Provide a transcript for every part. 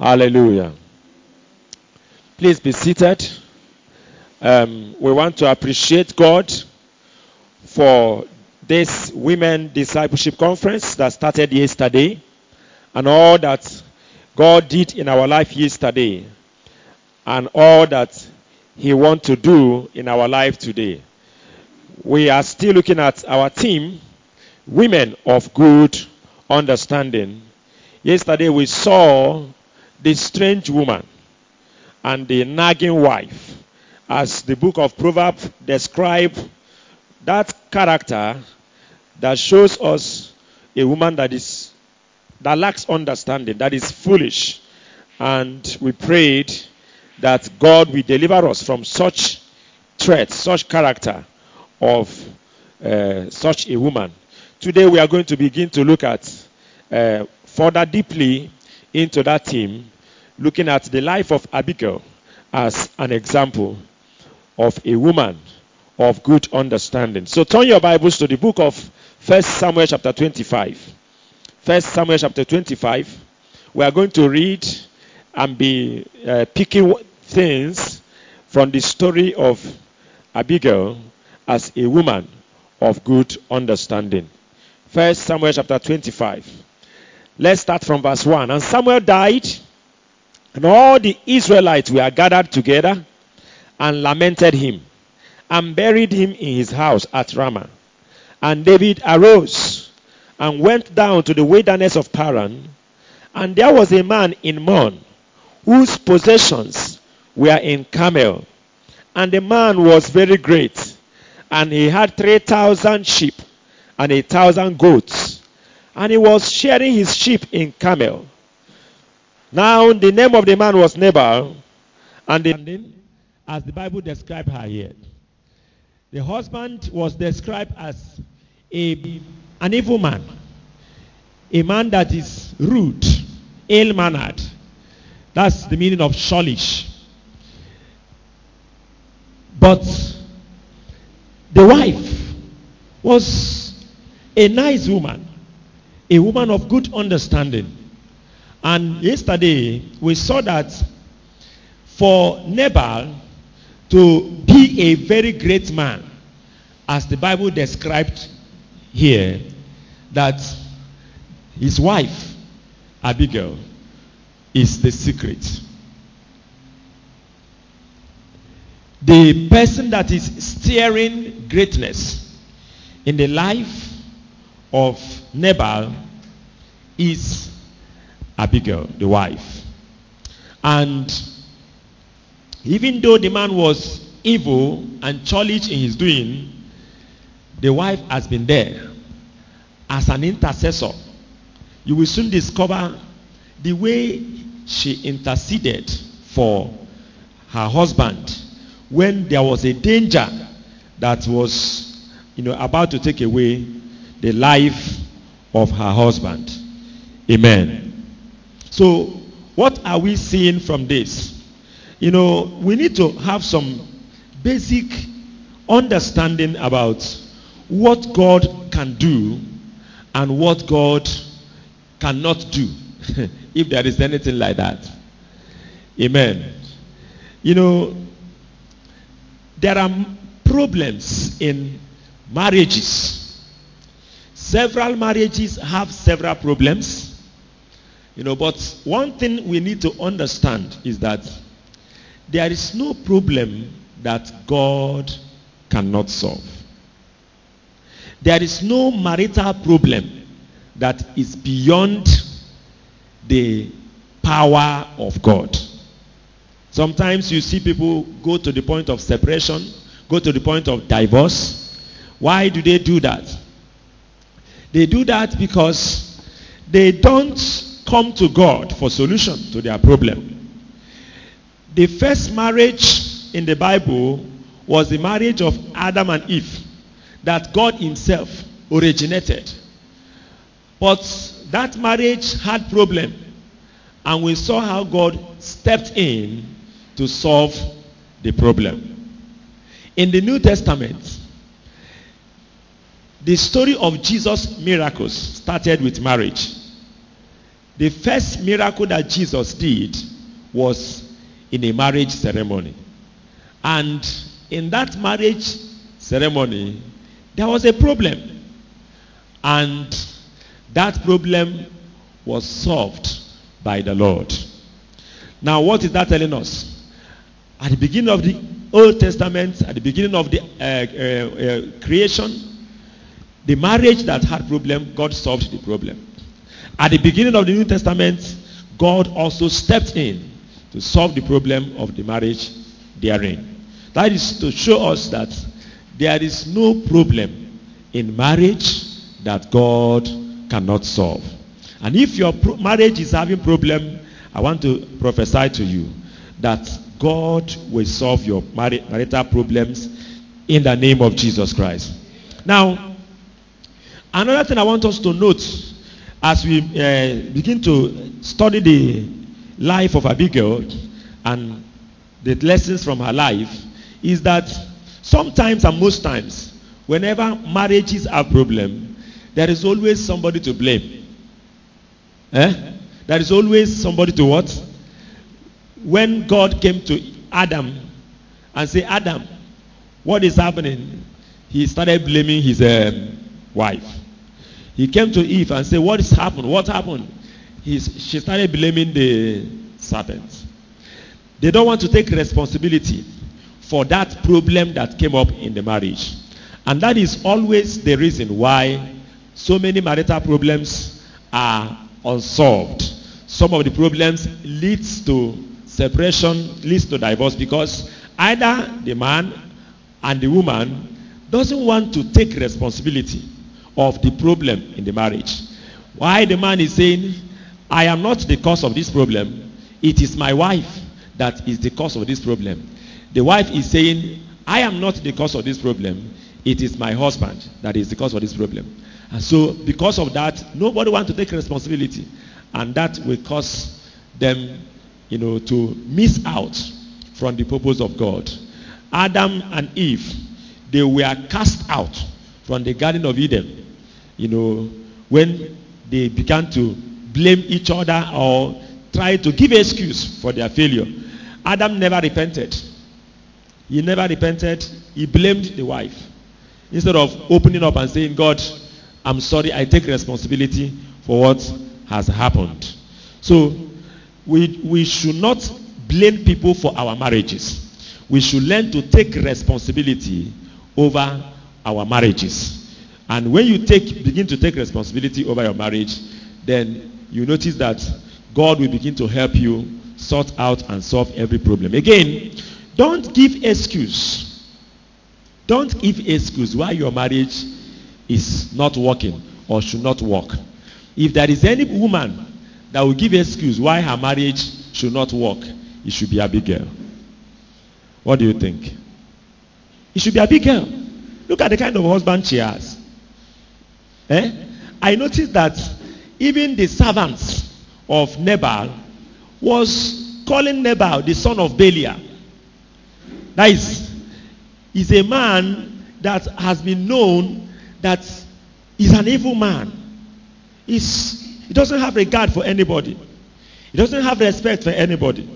Hallelujah. Please be seated. Um, we want to appreciate God for this Women Discipleship Conference that started yesterday and all that God did in our life yesterday and all that He wants to do in our life today. We are still looking at our theme, Women of Good Understanding. Yesterday we saw the strange woman and the nagging wife as the book of Proverbs describe that character that shows us a woman that is that lacks understanding, that is foolish. And we prayed that God will deliver us from such threats, such character of uh, such a woman. Today we are going to begin to look at uh, further deeply into that theme, looking at the life of Abigail as an example of a woman of good understanding. So turn your Bibles to the book of 1 Samuel chapter 25. 1 Samuel chapter 25. We are going to read and be uh, picking things from the story of Abigail as a woman of good understanding. 1 Samuel chapter 25. Let's start from verse 1. And Samuel died, and all the Israelites were gathered together and lamented him, and buried him in his house at Ramah. And David arose and went down to the wilderness of Paran, and there was a man in Maon whose possessions were in Carmel. And the man was very great, and he had three thousand sheep and a thousand goats, and he was shearing his sheep in Carmel. Now the name of the man was Nabal, and the, as the Bible described her here. The husband was described as a, an evil man, a man that is rude, ill mannered. That's the meaning of churlish. But the wife was a nice woman, a woman of good understanding. And yesterday we saw that for Nabal to be a very great man, as the Bible described here, that his wife, Abigail, is the secret. The person that is steering greatness in the life of Nabal is Abigail, the wife. And even though the man was evil and churlish in his doing, the wife has been there as an intercessor. You will soon discover the way she interceded for her husband when there was a danger that was you know about to take away the life of her husband. Amen. So what are we seeing from this? You know, we need to have some basic understanding about what God can do and what God cannot do. if there is anything like that. Amen. You know, there are problems in marriages. Several marriages have several problems. You know, but one thing we need to understand is that there is no problem that God cannot solve. There is no marital problem that is beyond the power of God. Sometimes you see people go to the point of separation, go to the point of divorce. Why do they do that? They do that because they don't come to God for solution to their problem. The first marriage in the Bible was the marriage of Adam and Eve that God Himself originated. But that marriage had problem, and we saw how God stepped in to solve the problem. In the New Testament, the story of Jesus' miracles started with marriage. The first miracle that Jesus did was in a marriage ceremony. And in that marriage ceremony, there was a problem. And that problem was solved by the Lord. Now, what is that telling us? At the beginning of the Old Testament, at the beginning of the uh, uh, uh, creation, the marriage that had problem, God solved the problem. At the beginning of the New Testament, God also stepped in to solve the problem of the marriage therein. That is to show us that there is no problem in marriage that God cannot solve. And if your pro- marriage is having problem, I want to prophesy to you that God will solve your mari- marital problems in the name of Jesus Christ. Now, another thing I want us to note as we uh, begin to study the life of Abigail and the lessons from her life is that sometimes and most times, whenever marriages have problem, there is always somebody to blame. Eh? There is always somebody to what? When God came to Adam and said, Adam, what is happening? He started blaming his um, wife. He came to Eve and said, What is happened? What happened? She started blaming the serpent. They don't want to take responsibility for that problem that came up in the marriage. And that is always the reason why so many marital problems are unsolved. Some of the problems leads to separation, leads to divorce because either the man and the woman doesn't want to take responsibility of the problem in the marriage. Why the man is saying, I am not the cause of this problem, it is my wife that is the cause of this problem. The wife is saying, I am not the cause of this problem, it is my husband that is the cause of this problem. And so, because of that, nobody wants to take responsibility, and that will cause them, you know, to miss out from the purpose of God. Adam and Eve, they were cast out from the Garden of Eden, you know, when they began to blame each other or try to give excuse for their failure. Adam never repented. He never repented. He blamed the wife. Instead of opening up and saying, God, I'm sorry, I take responsibility for what has happened. So we, we should not blame people for our marriages. We should learn to take responsibility over our marriages. And when you take, begin to take responsibility over your marriage, then you notice that God will begin to help you sort out and solve every problem. Again, don't give excuse. Don't give excuse why your marriage is not working or should not work. If there is any woman that will give excuse why her marriage should not work, it should be Abigail. What do you think? It should be Abigail. Look at the kind of husband she has. Eh? I noticed that even the servants of Nabal was calling Nabal the son of Belial. That is, is a man that has been known that is an evil man. He's, he doesn't have regard for anybody. He doesn't have respect for anybody.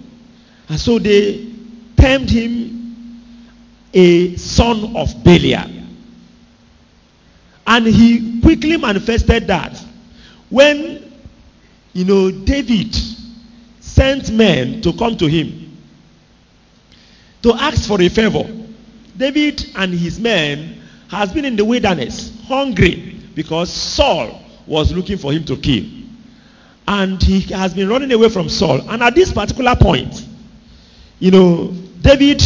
And so they termed him a son of Belial. And he quickly manifested that when, you know, David sent men to come to him to ask for a favor. David and his men has been in the wilderness hungry because Saul was looking for him to kill. And he has been running away from Saul. And at this particular point, you know, David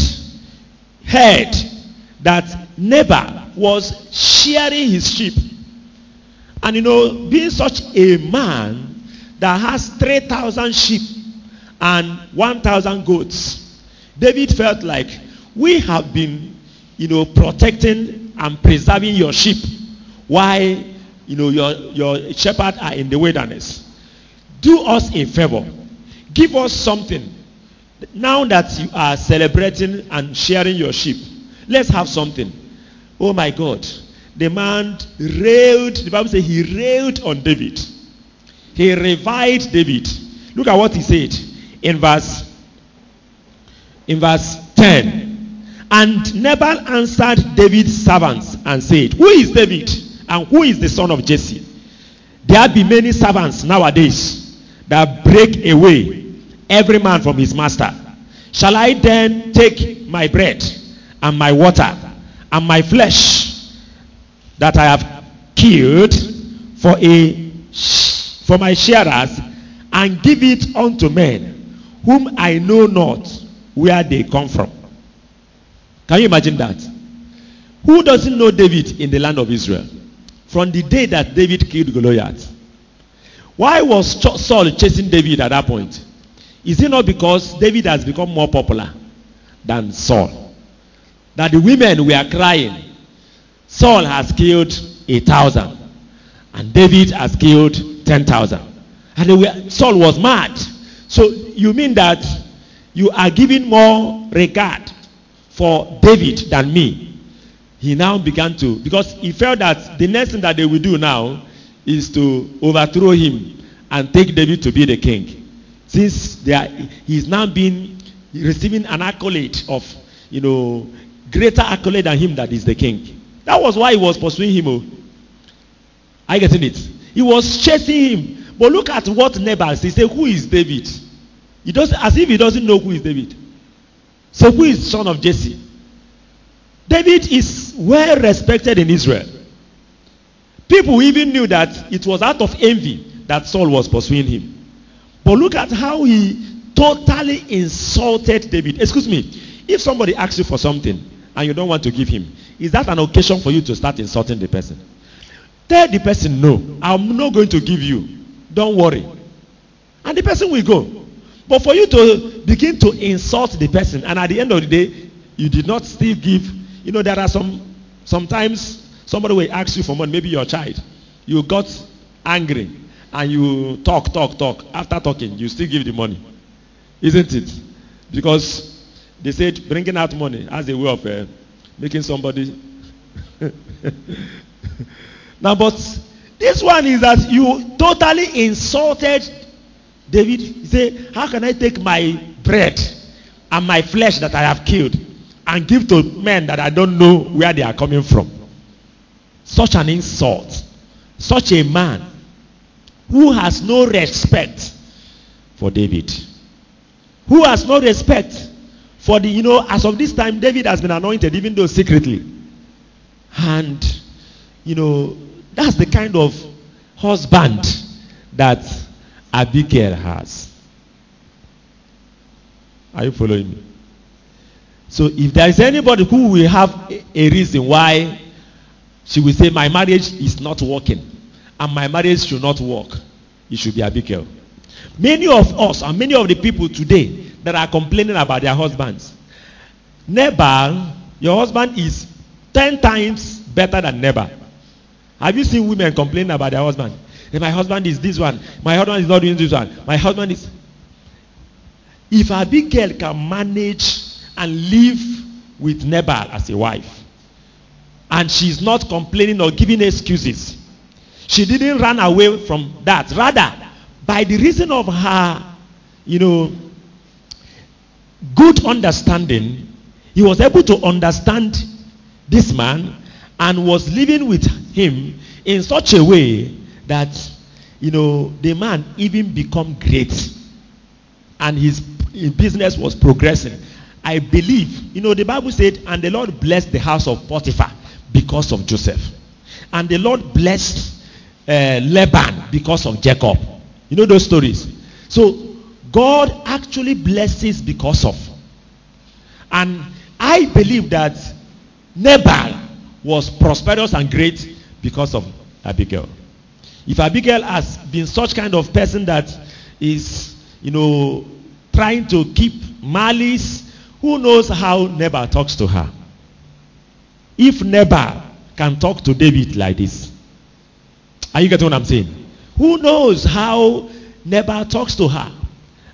heard that Nabal was shearing his sheep. And you know, being such a man that has 3,000 sheep and 1,000 goats, David felt like we have been, you know, protecting and preserving your sheep while, you know, your, your shepherd are in the wilderness. Do us a favor. Give us something. Now that you are celebrating and sharing your sheep, let's have something. Oh my God. The man railed, the Bible says he railed on David. He reviled David. Look at what he said in verse in verse 10. And Nabal answered David's servants and said, Who is David? And who is the son of Jesse? There be many servants nowadays that break away every man from his master. Shall I then take my bread and my water and my flesh that I have killed for a for my sharers and give it unto men whom I know not where they come from. Can you imagine that? Who doesn't know David in the land of Israel? From the day that David killed Goliath. Why was Saul chasing David at that point? Is it not because David has become more popular than Saul? That the women were crying, Saul has killed a thousand, and David has killed ten thousand. And were, Saul was mad. So you mean that you are giving more regard for David than me? He now began to, because he felt that the next thing that they will do now is to overthrow him and take David to be the king. Since they are, he's now been receiving an accolade of, you know, greater accolade than him that is the king. That was why he was pursuing him. Oh. Are you getting it? He was chasing him. But look at what Nabal says. He said, Who is David? He does as if he doesn't know who is David. So who is son of Jesse? David is well respected in Israel. People even knew that it was out of envy that Saul was pursuing him. But look at how he totally insulted David. Excuse me. If somebody asks you for something and you don't want to give him, is that an occasion for you to start insulting the person? Tell the person, no, I'm not going to give you. Don't worry. And the person will go. But for you to begin to insult the person, and at the end of the day, you did not still give. You know, there are some sometimes somebody will ask you for money, maybe your child. You got angry and you talk, talk, talk. After talking, you still give the money. Isn't it? Because they said bringing out money as a way of uh, making somebody. now, but this one is that you totally insulted David. Said, How can I take my bread and my flesh that I have killed and give to men that I don't know where they are coming from? Such an insult. Such a man who has no respect for David. Who has no respect for the, you know, as of this time, David has been anointed, even though secretly. And, you know, that's the kind of husband that Abigail has. Are you following me? So if there is anybody who will have a reason why she will say, My marriage is not working and my marriage should not work, it should be Abigail. Many of us and many of the people today that are complaining about their husbands, Nabal, your husband is 10 times better than Nabal. Have you seen women complaining about their husband? My husband is this one. My husband is not doing this one. My husband is. If Abigail can manage and live with Nabal as a wife, and she's not complaining or giving excuses, she didn't run away from that. Rather, by the reason of her, you know, good understanding, he was able to understand this man and was living with him in such a way that you know the man even become great and his, his business was progressing. I believe you know the bible said and the lord blessed the house of potiphar because of joseph. And the lord blessed uh, because of jacob. You know those stories? So god actually blesses because of and i believe that nabal was prosperous and great because of abigail if Abigail has been such kind of person that is, you know, trying to keep malice Who knows how Nabal talks to her? If Nabal can talk to David like this, are you getting what I'm saying? Who knows how Nabal talks to her?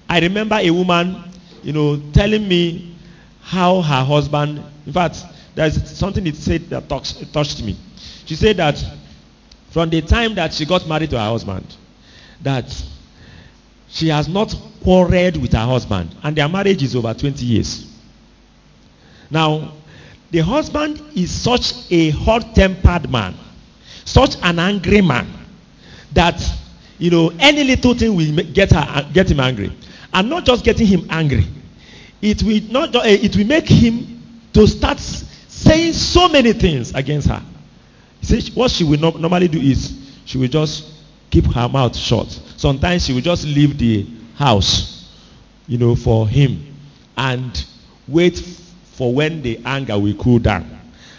I remember a woman, you know, telling me how her husband, in fact, there's something it said that talks, touched me. She said that from the time that she got married to her husband, that she has not quarreled with her husband, and their marriage is over 20 years. Now, the husband is such a hot tempered man, such an angry man, that you know any little thing will get her get him angry, and not just getting him angry, it will not uh, it will make him to start saying so many things against her. See, what she will no- normally do is she will just keep her mouth shut. Sometimes she will just leave the house, you know, for him and wait for when the anger will cool down.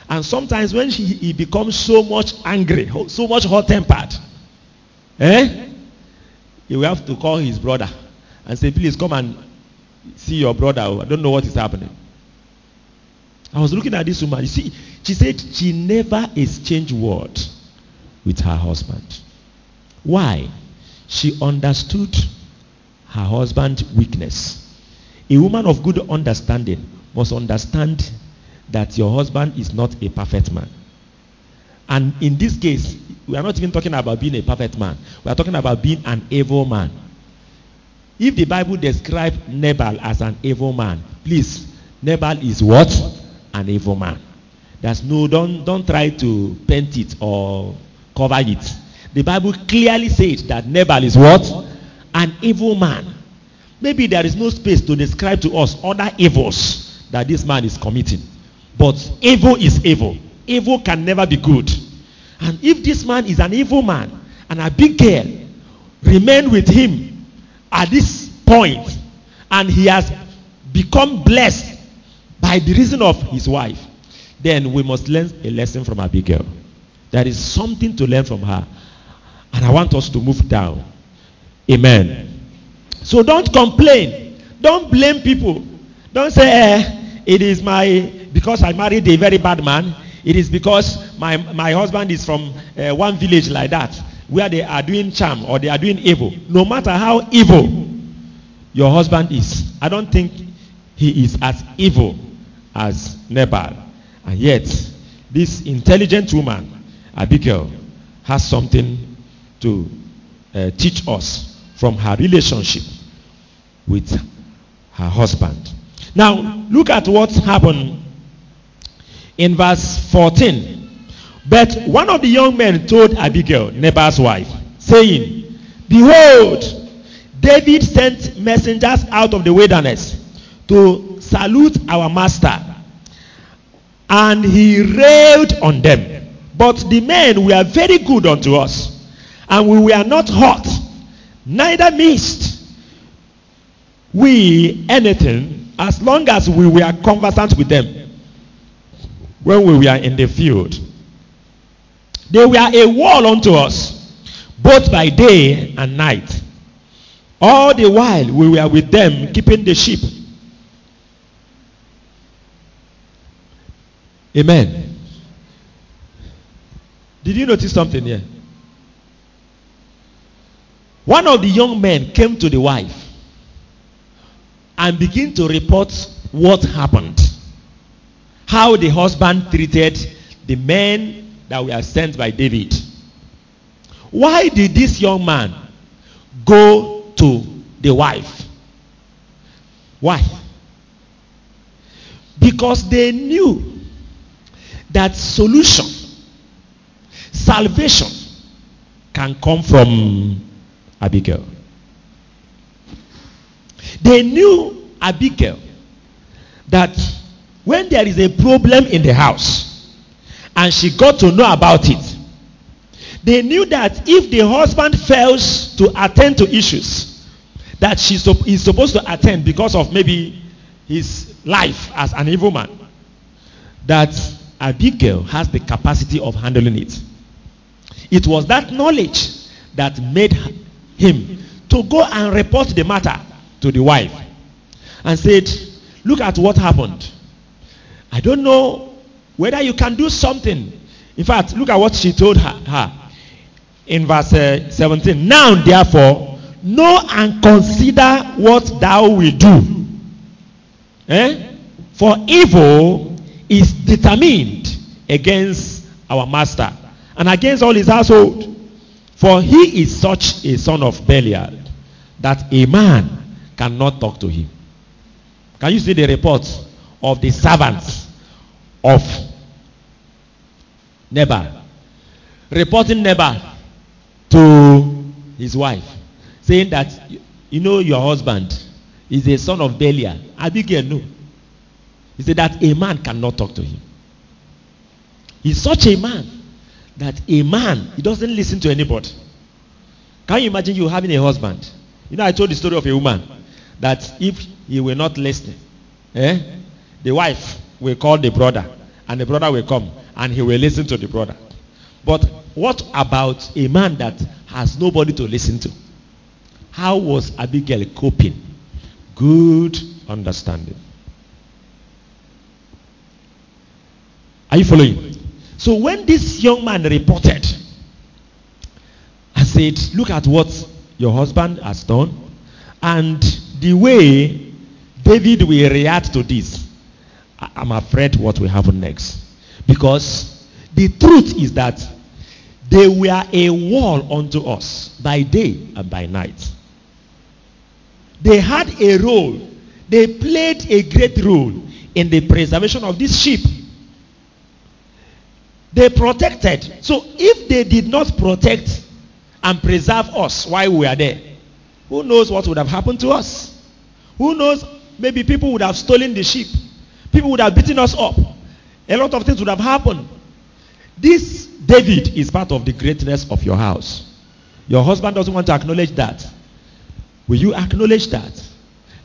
And sometimes when she, he becomes so much angry, so much hot tempered, eh? He will have to call his brother and say, please come and see your brother. I don't know what is happening. I was looking at this woman. You see, she said she never exchanged word with her husband. Why? She understood her husband's weakness. A woman of good understanding must understand that your husband is not a perfect man. And in this case, we are not even talking about being a perfect man. We are talking about being an evil man. If the Bible describes Nabal as an evil man, please, Nabal is what? An evil man. There's no, don't, don't try to paint it or cover it. The Bible clearly says that Nabal is what? An evil man. Maybe there is no space to describe to us other evils that this man is committing. But evil is evil. Evil can never be good. And if this man is an evil man and Abigail remain with him at this point and he has become blessed by the reason of his wife, then we must learn a lesson from Abigail. There is something to learn from her. And I want us to move down. Amen. So don't complain. Don't blame people. Don't say, eh, it is my, because I married a very bad man. It is because my, my husband is from uh, one village like that, where they are doing charm or they are doing evil. No matter how evil your husband is, I don't think he is as evil as Nabal. And yet, this intelligent woman, Abigail, has something to uh, teach us from her relationship with her husband. Now, look at what happened in verse 14. But one of the young men told Abigail, Nabal's wife, saying, Behold, David sent messengers out of the wilderness to salute our master. And he railed on them. But the men were very good unto us, and we were not hurt, neither missed we anything as long as we were conversant with them when we were in the field. They were a wall unto us, both by day and night. All the while we were with them, keeping the sheep. Amen. Did you notice something here? One of the young men came to the wife and began to report what happened. How the husband treated the men that were sent by David. Why did this young man go to the wife? Why? Because they knew that solution, salvation can come from Abigail. They knew Abigail that when there is a problem in the house and she got to know about it, they knew that if the husband fails to attend to issues that she is supposed to attend because of maybe his life as an evil man, that Abigail has the capacity of handling it. It was that knowledge that made him to go and report the matter to the wife and said, look at what happened. I don't know whether you can do something. In fact, look at what she told her. her. In verse uh, 17. Now, therefore, know and consider what thou will do. Eh? For evil is determined against our master and against all his household. For he is such a son of Belial that a man cannot talk to him. Can you see the report of the servants of Nabal? Reporting Nabal to his wife, saying that, you know, your husband is a son of Belial. Abigail, no. He said that a man cannot talk to him. He's such a man that a man, he doesn't listen to anybody. Can you imagine you having a husband? You know, I told the story of a woman that if he were not listening, eh, the wife will call the brother, and the brother will come, and he will listen to the brother. But what about a man that has nobody to listen to? How was Abigail coping? Good understanding. Are you following? So when this young man reported and said, Look at what your husband has done, and the way David will react to this, I- I'm afraid what will happen next. Because the truth is that they were a wall unto us by day and by night. They had a role, they played a great role in the preservation of this sheep. They protected. So if they did not protect and preserve us while we are there, who knows what would have happened to us? Who knows? Maybe people would have stolen the sheep. People would have beaten us up. A lot of things would have happened. This David is part of the greatness of your house. Your husband doesn't want to acknowledge that. Will you acknowledge that?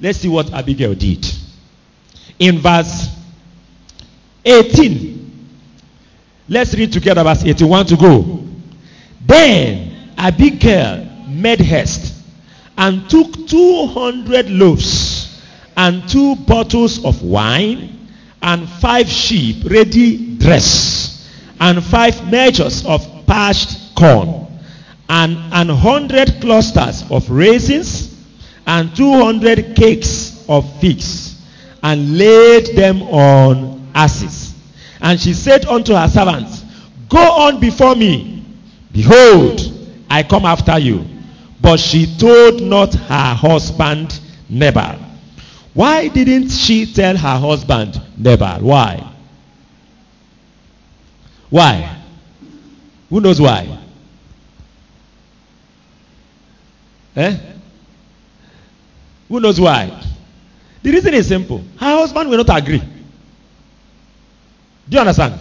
Let's see what Abigail did. In verse 18, let's read together verse 81 to go. Then Abigail made haste and took 200 loaves and two bottles of wine and five sheep ready dressed and five measures of parched corn and an hundred clusters of raisins and two hundred cakes of figs and laid them on asses and she said unto her servants go on before me. Behold i come after you. But she told not her husband Nabal. Why didn't she tell her husband Nabal? Why? Why? Who knows why? Eh? Who knows why? The reason is simple. Her husband will not agree. Do you understand?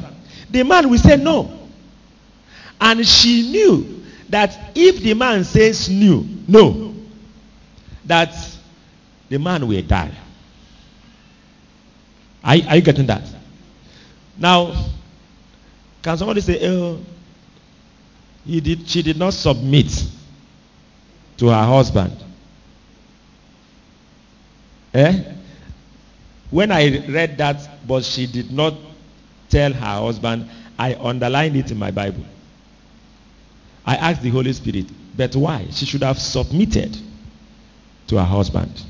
The man will say no. And she knew that if the man says no, no, that the man will die. Are, are you getting that? Now, can somebody say, oh, he did, she did not submit to her husband? Eh? When I read that, but she did not tell her husband, I underlined it in my Bible. I asked the Holy Spirit, but why? She should have submitted to her husband.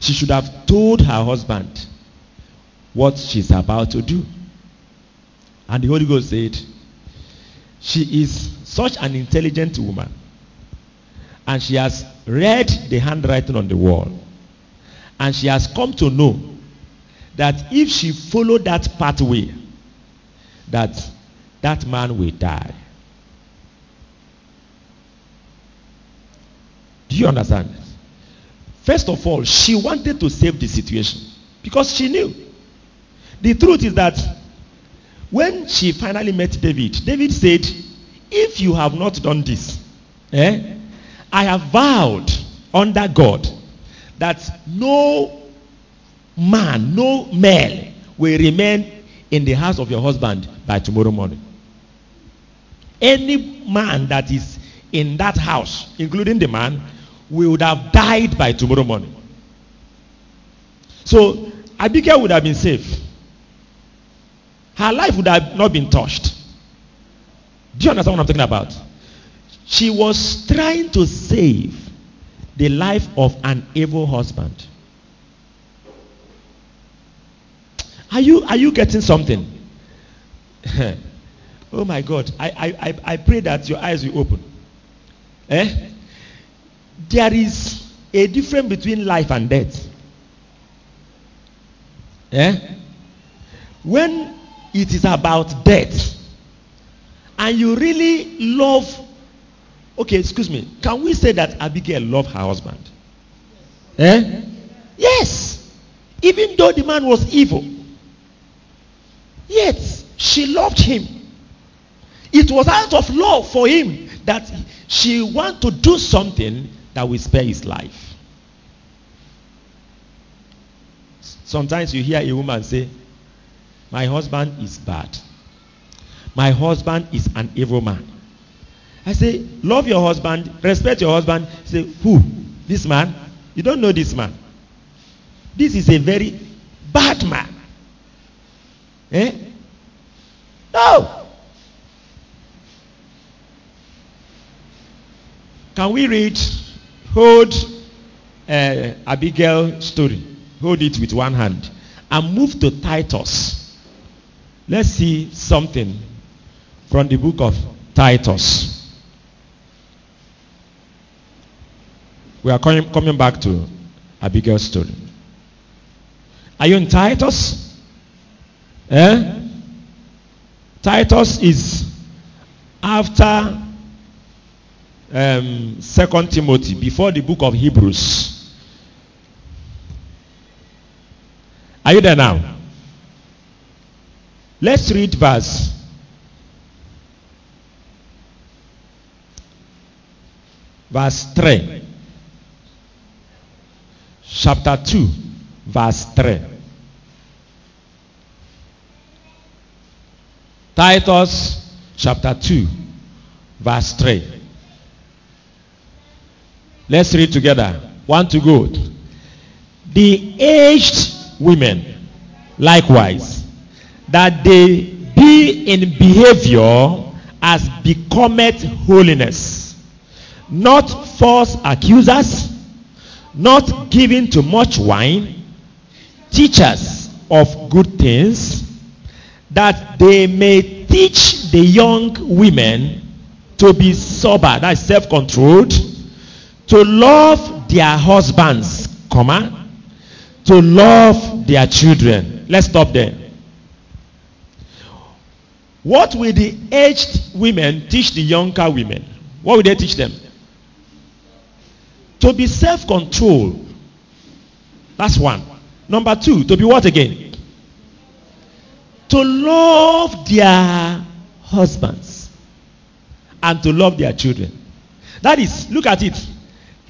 She should have told her husband what she's about to do. And the Holy Ghost said, She is such an intelligent woman. And she has read the handwriting on the wall. And she has come to know that if she followed that pathway, that that man will die. Do you understand? First of all, she wanted to save the situation because she knew. The truth is that when she finally met David, David said, If you have not done this, eh, I have vowed under God that no man, no male will remain in the house of your husband by tomorrow morning. Any man that is in that house, including the man, would have died by tomorrow morning. So Abigail would have been safe. Her life would have not been touched. Do you understand what I'm talking about? She was trying to save the life of an evil husband. Are you are you getting something? oh my God. I, I, I pray that your eyes will open. Eh? There is a difference between life and death. Eh? When it is about death and you really love okay excuse me can we say that abigail loved her husband eh yes even though the man was evil yet she loved him it was out of love for him that she wanted to do something that will spare his life sometimes you hear a woman say my husband is bad. My husband is an evil man. I say, love your husband, respect your husband. Say, who? This man? You don't know this man. This is a very bad man. Eh? No. Can we read, hold uh, Abigail story, hold it with one hand, and move to Titus. Let's see something from the book of Titus. We are coming, coming back to Abigail's story. Are you in Titus? Eh? Titus is after um, Second Timothy, before the book of Hebrews. Are you there now? Let's read verse. Verse 3. Chapter 2, verse 3. Titus chapter 2, verse 3. Let's read together. One to go. The aged women, likewise, that they be in behavior as becometh holiness, not false accusers, not given to much wine, teachers of good things, that they may teach the young women to be sober, that's self-controlled, to love their husbands, comma, to love their children. Let's stop there. What will the aged women teach the younger women? What will they teach them? To be self controlled. That's one. Number two, to be what again? To love their husbands and to love their children. That is, look at it.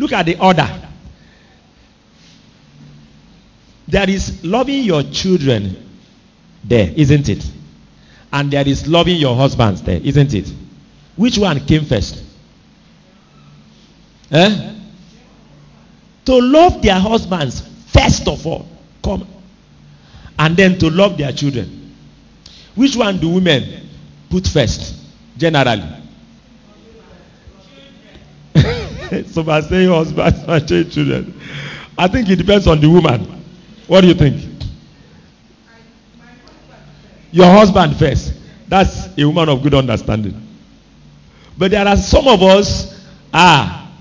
Look at the order. There is loving your children there, isn't it? and there is loving your husbands there, isn't it? Which one came first? Eh? To love their husbands first of all, come, and then to love their children. Which one do women put first, generally? so by saying husbands and children, I think it depends on the woman. What do you think? Your husband first. That's a woman of good understanding. But there are some of us, ah,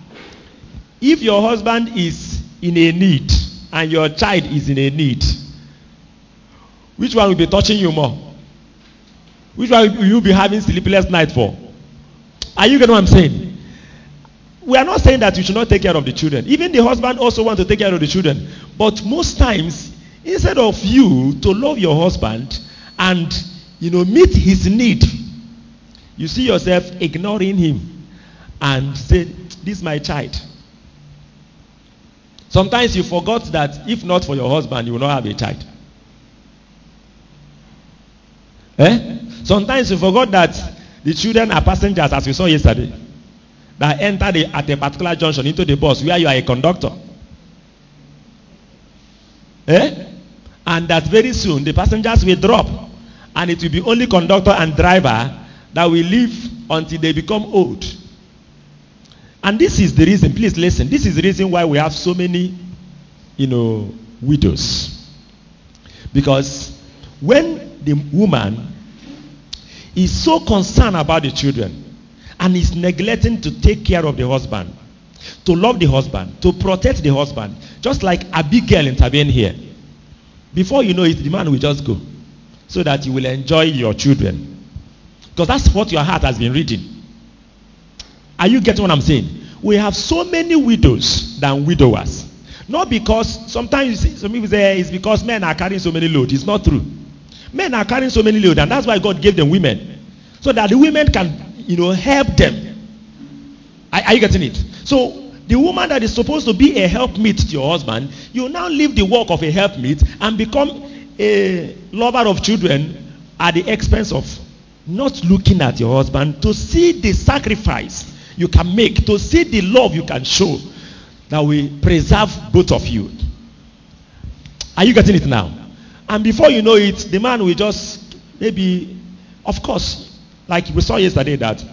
if your husband is in a need and your child is in a need, which one will be touching you more? Which one will you be having sleepless night for? Are you getting what I'm saying? We are not saying that you should not take care of the children. Even the husband also wants to take care of the children. But most times, instead of you to love your husband, and you know meet his need you see yourself ignoring him and say this is my child sometimes you forgot that if not for your husband you will not have a child eh sometimes you forgot that the children are passengers as we saw yesterday that enter the, at a particular junction into the bus where you are a conductor eh and that very soon the passengers will drop and it will be only conductor and driver that will live until they become old. And this is the reason, please listen, this is the reason why we have so many, you know, widows. Because when the woman is so concerned about the children and is neglecting to take care of the husband, to love the husband, to protect the husband, just like a big Abigail intervened here. Before you know it, the man will just go so that you will enjoy your children. Because that's what your heart has been reading. Are you getting what I'm saying? We have so many widows than widowers. Not because sometimes some people say it's because men are carrying so many loads. It's not true. Men are carrying so many loads, and that's why God gave them women. So that the women can, you know, help them. Are, are you getting it? So the woman that is supposed to be a helpmeet to your husband, you now leave the work of a helpmeet and become a lover of children at the expense of not looking at your husband to see the sacrifice you can make, to see the love you can show that will preserve both of you. Are you getting it now? And before you know it, the man will just maybe, of course, like we saw yesterday that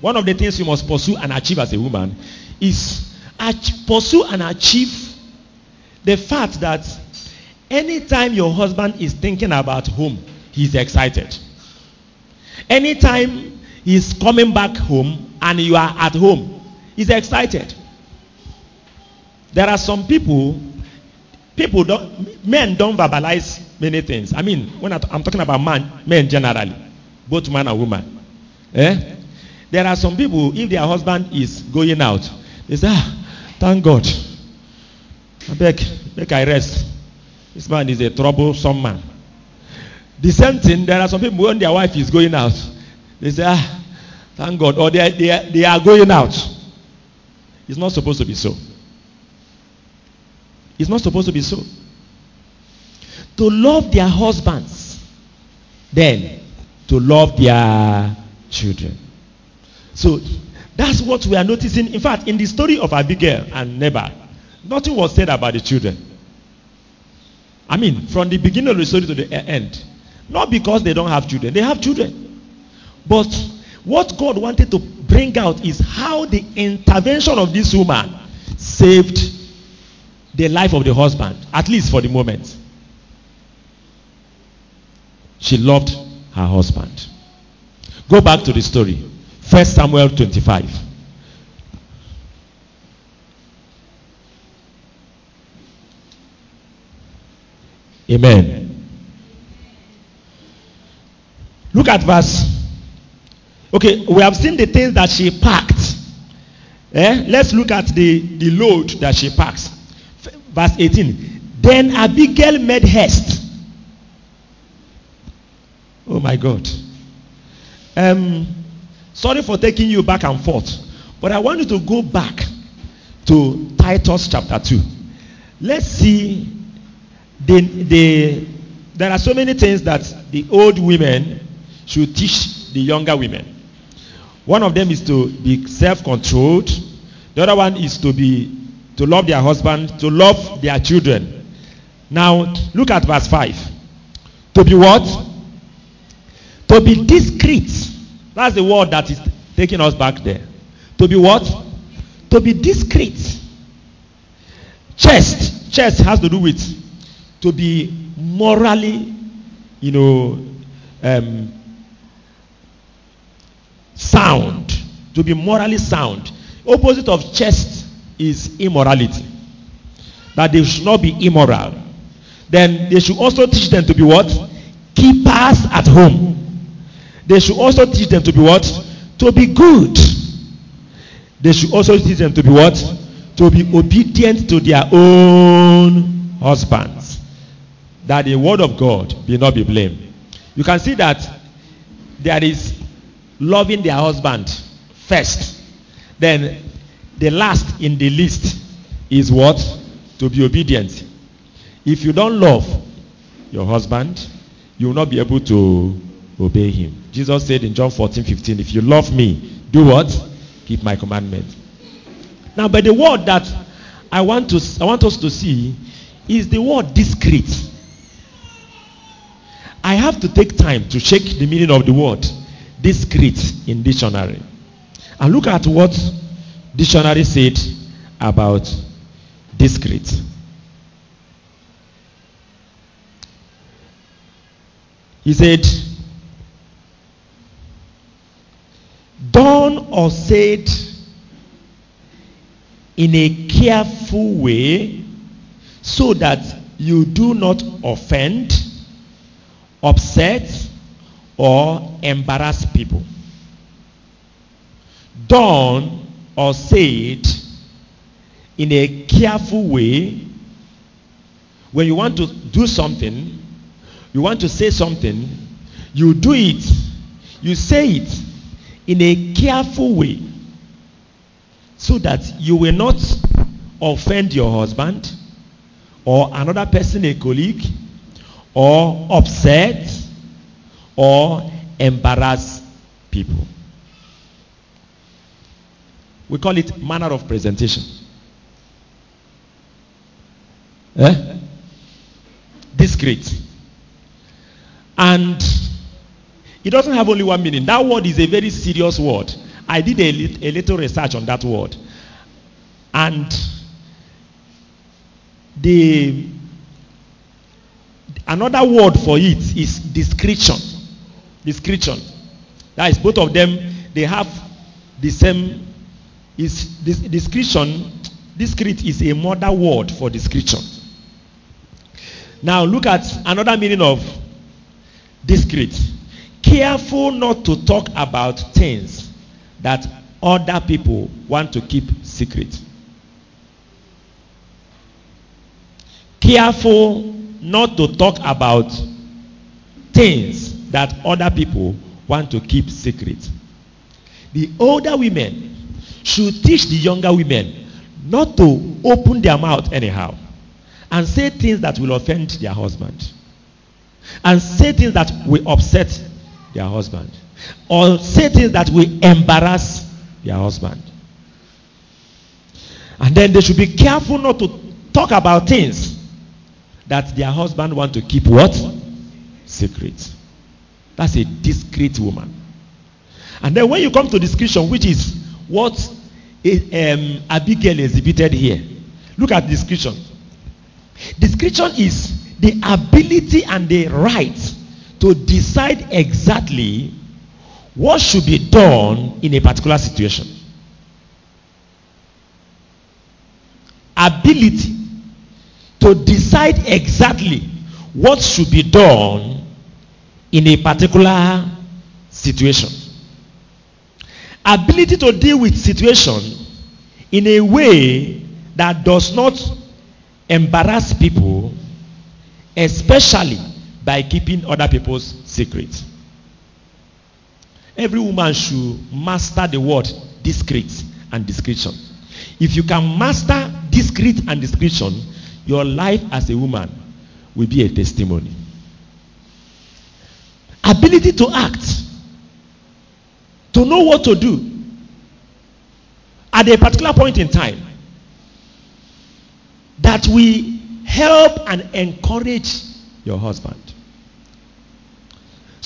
one of the things you must pursue and achieve as a woman is ach- pursue and achieve the fact that anytime your husband is thinking about home, he's excited. Anytime he's coming back home and you are at home, he's excited. There are some people, people don't, men don't verbalize many things. I mean, when I am talking about man, men generally, both man and woman. Eh? There are some people, if their husband is going out, they say, ah, thank God. I beg, beg I rest. This man is a troublesome man. The same thing, there are some people when their wife is going out, they say, ah, thank God. Or they they they are going out. It's not supposed to be so. It's not supposed to be so. To love their husbands, then to love their children. So that's what we are noticing. In fact, in the story of Abigail and Nabal, nothing was said about the children. I mean, from the beginning of the story to the end. Not because they don't have children, they have children. But what God wanted to bring out is how the intervention of this woman saved the life of the husband, at least for the moment. She loved her husband. Go back to the story. First Samuel 25. Amen. Look at verse. Okay, we have seen the things that she packed. Eh? Let's look at the, the load that she packs. Verse 18. Then Abigail made haste. Oh my God. Um, sorry for taking you back and forth, but I want you to go back to Titus chapter 2. Let's see the, the, there are so many things that the old women should teach the younger women. One of them is to be self-controlled. The other one is to be to love their husband, to love their children. Now look at verse 5. To be what? To be discreet. That's the word that is taking us back there. To be what? To be discreet. Chest. Chest has to do with to be morally, you know, um, sound. To be morally sound. Opposite of chest is immorality. That they should not be immoral. Then they should also teach them to be what? Keepers at home. They should also teach them to be what? To be good. They should also teach them to be what? To be obedient to their own husbands. That the word of God be not be blamed. You can see that there is loving their husband first. Then the last in the list is what? To be obedient. If you don't love your husband, you will not be able to obey him. Jesus said in John 14, 15, if you love me, do what? Keep my commandment. Now, but the word that I want to I want us to see is the word discreet. I have to take time to check the meaning of the word discreet in dictionary. And look at what dictionary said about discreet. He said, done or said in a careful way so that you do not offend, upset, or embarrass people. Done or said in a careful way. When you want to do something, you want to say something, you do it, you say it in a careful way so that you will not offend your husband or another person, a colleague, or upset or embarrass people. We call it manner of presentation. Eh? Discreet. And it doesn't have only one meaning. That word is a very serious word. I did a, a little research on that word. And the another word for it is discretion. Discretion. That is both of them they have the same is this discretion discreet is a modern word for discretion. Now look at another meaning of discreet. Careful not to talk about things that other people want to keep secret. Careful not to talk about things that other people want to keep secret. The older women should teach the younger women not to open their mouth anyhow and say things that will offend their husband and say things that will upset their husband or say things that will embarrass their husband. And then they should be careful not to talk about things that their husband want to keep what? Secret. That's a discreet woman. And then when you come to discretion, which is what um, Abigail exhibited here, look at discretion. Discretion is the ability and the right to decide exactly what should be done in a particular situation. Ability to decide exactly what should be done in a particular situation. Ability to deal with situation in a way that does not embarrass people, especially by keeping other people's secrets. Every woman should master the word discreet and discretion. If you can master discreet and discretion, your life as a woman will be a testimony. Ability to act, to know what to do at a particular point in time that we help and encourage your husband.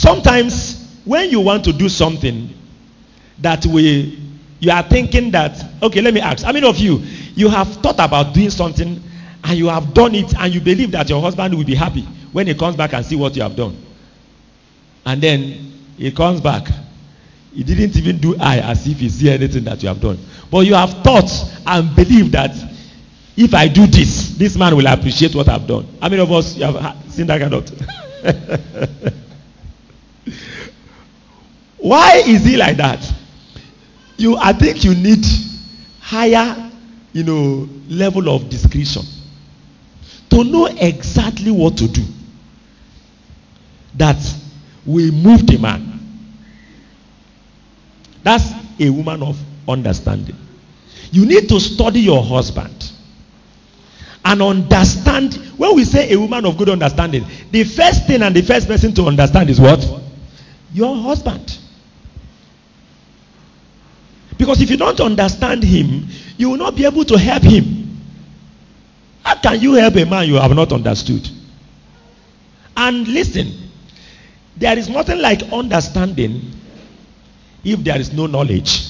Sometimes when you want to do something that we you are thinking that okay let me ask how many of you you have thought about doing something and you have done it and you believe that your husband will be happy when he comes back and see what you have done? And then he comes back. He didn't even do eye as if he see anything that you have done. But you have thought and believe that if i do this this man will appreciate what i've done. How many of us have seen that kind of thing why is he like that? You i think you need higher you know level of discretion to know exactly what to do. That will move the man. That's a woman of understanding. You need to study your husband and understand. When we say a woman of good understanding the first thing and the first person to understand is what your husband because if you don't understand him you will not be able to help him how can you help a man you have not understood and listen there is nothing like understanding if there is no knowledge.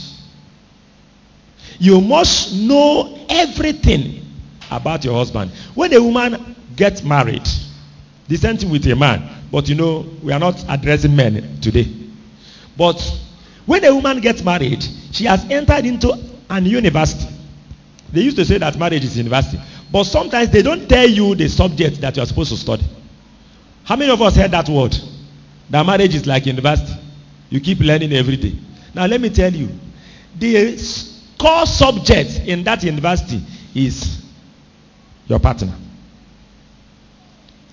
You must know everything about your husband. When a woman gets married, the same thing with a man. But you know, we are not addressing men today. But when a woman gets married, she has entered into an university. They used to say that marriage is university. But sometimes they don't tell you the subject that you are supposed to study. How many of us heard that word? That marriage is like university. You keep learning every day. Now let me tell you, the core subject in that university is your partner.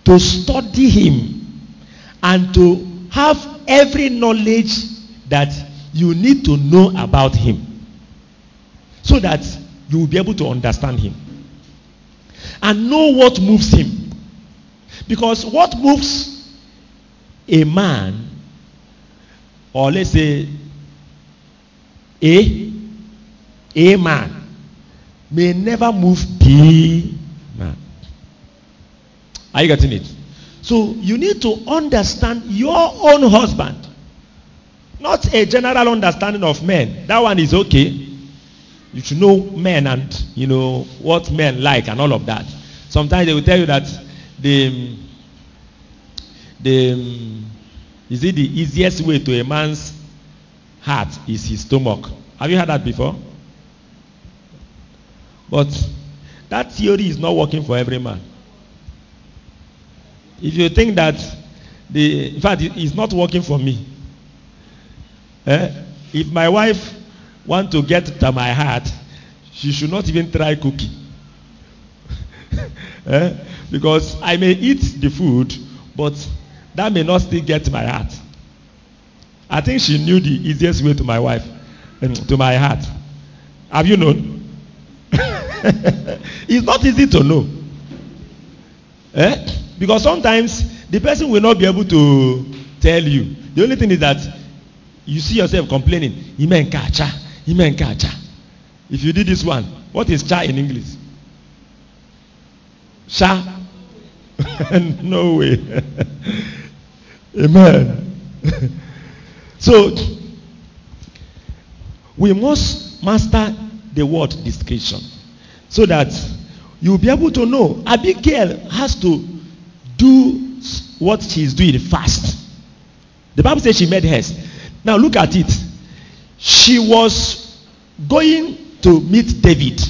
To study him and to have every knowledge that you need to know about him so that you will be able to understand him and know what moves him. Because what moves a man, or let's say a, a man, may never move the. Are you getting it? So you need to understand your own husband. Not a general understanding of men. That one is okay. You should know men and you know what men like and all of that. Sometimes they will tell you that the the is it the easiest way to a man's heart is his stomach. Have you heard that before? But that theory is not working for every man. If you think that the in fact it's not working for me. Eh? If my wife want to get to my heart, she should not even try cooking. eh? Because I may eat the food, but that may not still get my heart. I think she knew the easiest way to my wife, um, to my heart. Have you known? it's not easy to know. Eh? Because sometimes the person will not be able to tell you. The only thing is that you see yourself complaining, Imen kacha, Imen kacha. If you did this one, what is cha in English? Sha? no way. Amen. so, we must master the word discretion so that you'll be able to know. Abigail has to do what she's doing fast. The Bible says she made haste. Now look at it. She was going to meet David.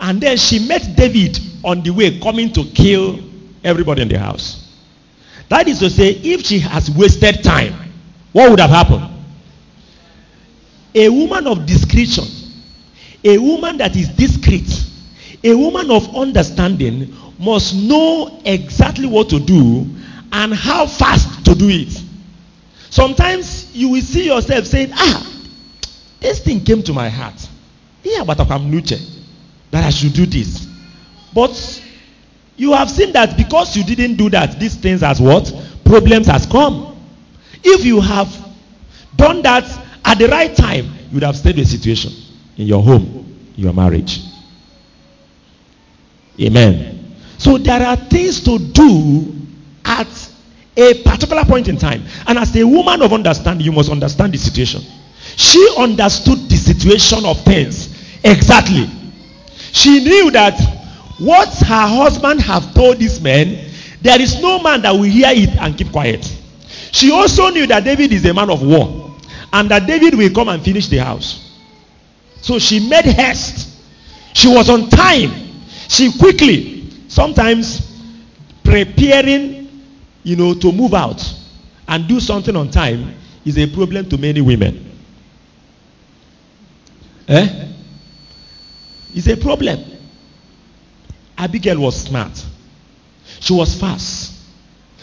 And then she met David on the way coming to kill everybody in the house. That is to say, if she has wasted time, what would have happened? A woman of discretion, a woman that is discreet, a woman of understanding must know exactly what to do and how fast to do it. Sometimes you will see yourself saying, Ah, this thing came to my heart. Yeah, but I'm that I should do this. But you have seen that because you didn't do that, these things as what? Problems has come. If you have done that at the right time, you would have stayed the situation in your home, your marriage. Amen. So there are things to do at a particular point in time. And as a woman of understanding, you must understand the situation. She understood the situation of things exactly. She knew that what her husband have told this man, there is no man that will hear it and keep quiet. She also knew that David is a man of war and that David will come and finish the house. So she made haste. She was on time. She quickly, sometimes preparing, you know, to move out and do something on time is a problem to many women. Eh? It's a problem. Abigail was smart. She was fast.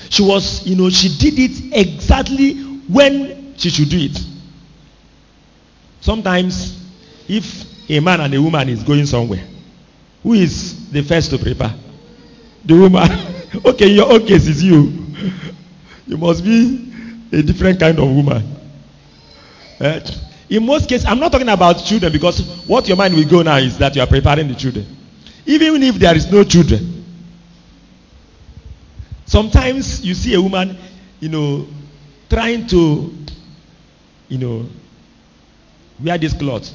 She was, you know, she did it exactly when she should do it. Sometimes, if a man and a woman is going somewhere, who is the first to prepare? The woman. okay, your own case is you. You must be a different kind of woman. Eh? In most cases, I'm not talking about children because what your mind will go now is that you are preparing the children. Even if there is no children. Sometimes you see a woman, you know, trying to, you know, wear this cloth.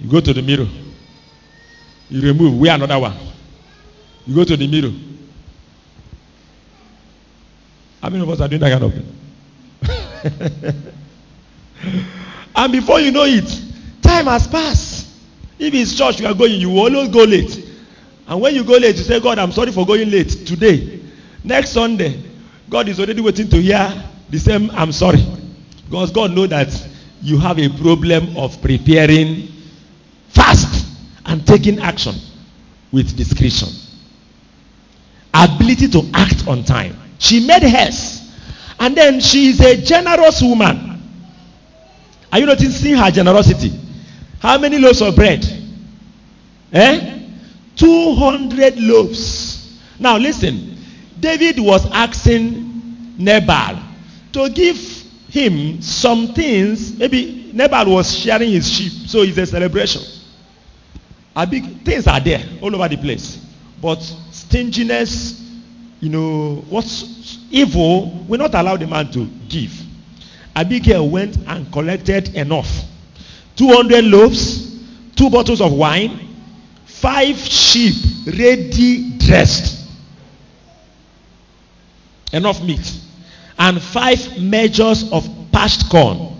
You go to the mirror. You remove, wear another one. You go to the mirror. How many of us are doing that kind of thing? and before you know it, time has passed. If it's church you are going, you always go late. And when you go late, you say, God, I'm sorry for going late today. Next Sunday, God is already waiting to hear the same, I'm sorry. Because God knows that you have a problem of preparing fast and taking action with discretion. Ability to act on time. She made hers. And then she is a generous woman. Are you noticing her generosity? How many loaves of bread? Eh? 200 loaves. Now listen. David was asking Nabal to give him some things. Maybe Nabal was sharing his sheep, so it's a celebration. A big things are there all over the place. But stinginess, you know, what's evil will not allow the man to give. Abigail went and collected enough. 200 loaves, two bottles of wine, five sheep ready dressed, enough meat, and five measures of parched corn,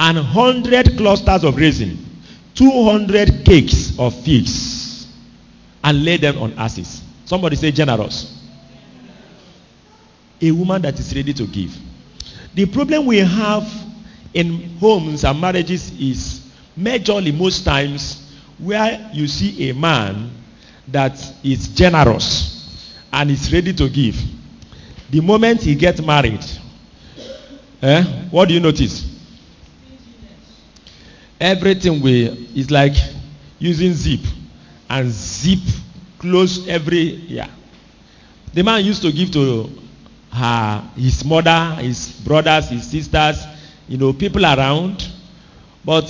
and 100 clusters of raisin, 200 cakes of figs, and laid them on asses. Somebody say generous. A woman that is ready to give. The problem we have in homes and marriages is majorly most times where you see a man that is generous and is ready to give. The moment he gets married, eh, what do you notice? Everything we is like using zip and zip close every year. The man used to give to her his mother, his brothers, his sisters, you know, people around. But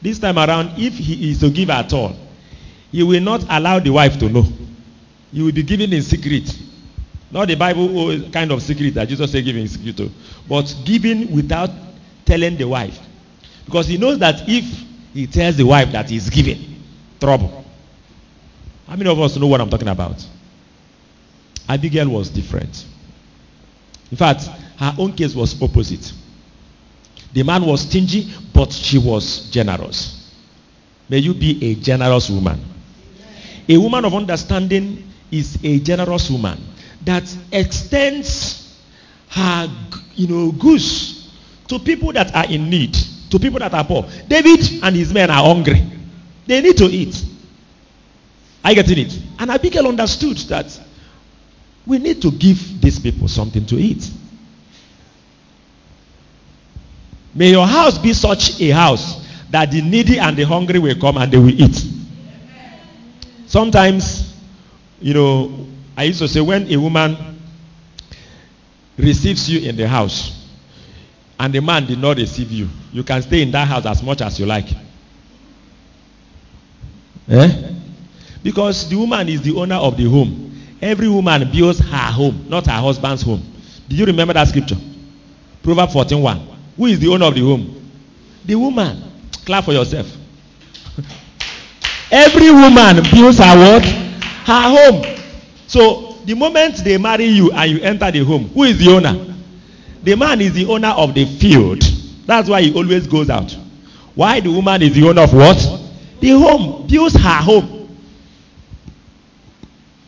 this time around, if he is to give at all, he will not allow the wife to know. He will be giving in secret. Not the Bible oh, kind of secret that Jesus said giving in secret to, but giving without telling the wife. Because he knows that if he tells the wife that he's giving, trouble. How many of us know what I'm talking about? Abigail was different. In fact, her own case was opposite. The man was stingy, but she was generous. May you be a generous woman. A woman of understanding is a generous woman that extends her, you know, goods to people that are in need, to people that are poor. David and his men are hungry. They need to eat. You getting it? And Abigail understood that we need to give these people something to eat. May your house be such a house that the needy and the hungry will come and they will eat. Sometimes, you know, I used to say when a woman receives you in the house and the man did not receive you, you can stay in that house as much as you like. Eh? Because the woman is the owner of the home. Every woman builds her home, not her husband's home. Did you remember that scripture? Proverbs 14:1. Who is the owner of the home? The woman. Clap for yourself. Every woman builds her what? Her home. So the moment they marry you and you enter the home, who is the owner? The man is the owner of the field. That's why he always goes out. Why the woman is the owner of what? The home. Builds her home.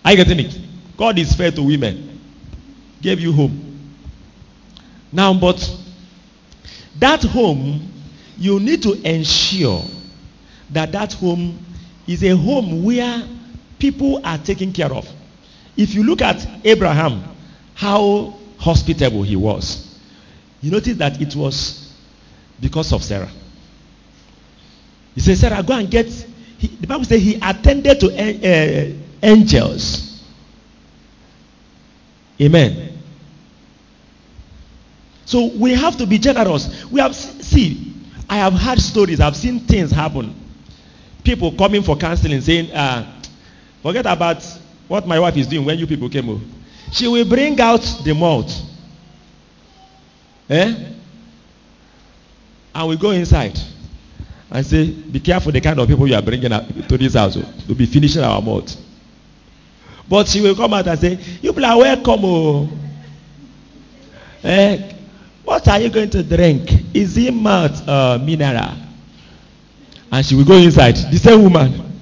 Are you getting it? God is fair to women. Gave you home. Now, but that home, you need to ensure that that home is a home where people are taken care of. If you look at Abraham, how hospitable he was, you notice that it was because of Sarah. He said, Sarah, go and get. He, the Bible says he attended to uh, angels. Amen. So we have to be generous. We have see, I have heard stories, I've seen things happen. People coming for counseling saying, uh, forget about what my wife is doing when you people came over. She will bring out the malt. Eh? And we go inside and say, Be careful the kind of people you are bringing to this house oh, to be finishing our malt. But she will come out and say, You people are welcome. Oh. Eh? What are you going to drink? Is it malt uh, mineral? And she will go inside, the same woman,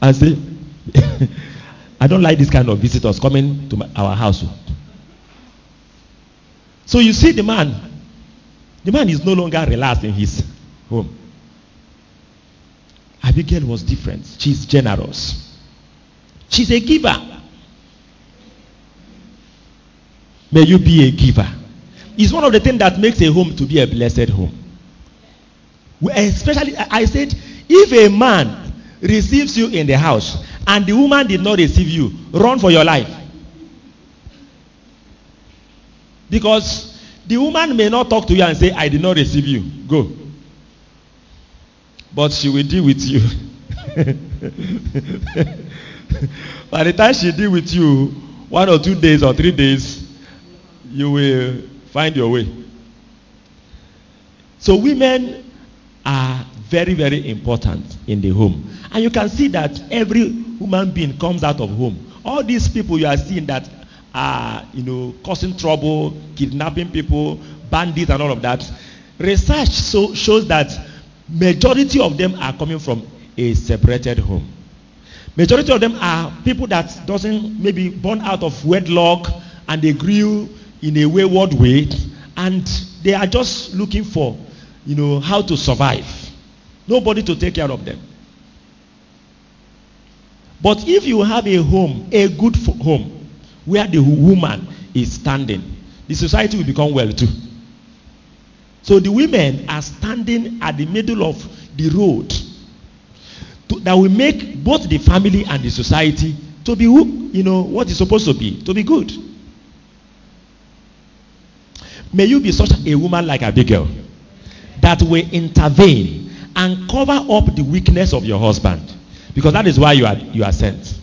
and say, I don't like this kind of visitors coming to my, our house. Oh. So you see the man, the man is no longer relaxed in his home. Abigail was different. She's generous. She's a giver. May you be a giver. It's one of the things that makes a home to be a blessed home. Especially, I said, if a man receives you in the house and the woman did not receive you, run for your life. Because the woman may not talk to you and say, I did not receive you. Go. But she will deal with you. By the time she deal with you, one or two days or three days, you will find your way. So women are very, very important in the home. And you can see that every human being comes out of home. All these people you are seeing that are, you know, causing trouble, kidnapping people, bandits and all of that. Research so, shows that majority of them are coming from a separated home. Majority of them are people that doesn't maybe born out of wedlock and they grew in a wayward way and they are just looking for, you know, how to survive. Nobody to take care of them. But if you have a home, a good home, where the woman is standing, the society will become well too. So the women are standing at the middle of the road to, that will make both the family and the society to be, who you know, what is supposed to be, to be good. May you be such a woman like Abigail that will intervene and cover up the weakness of your husband because that is why you are you are sent.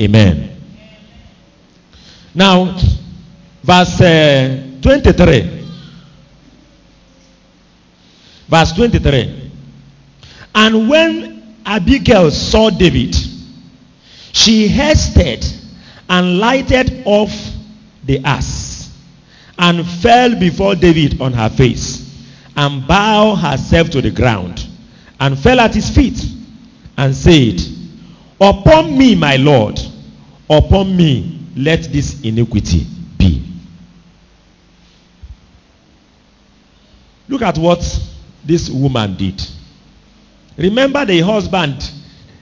Amen. Now, verse uh, 23. Verse 23. And when Abigail saw David, she hasted and lighted off the ass and fell before David on her face and bowed herself to the ground and fell at his feet and said, Upon me, my Lord, upon me let this iniquity be. Look at what this woman did. Remember, the husband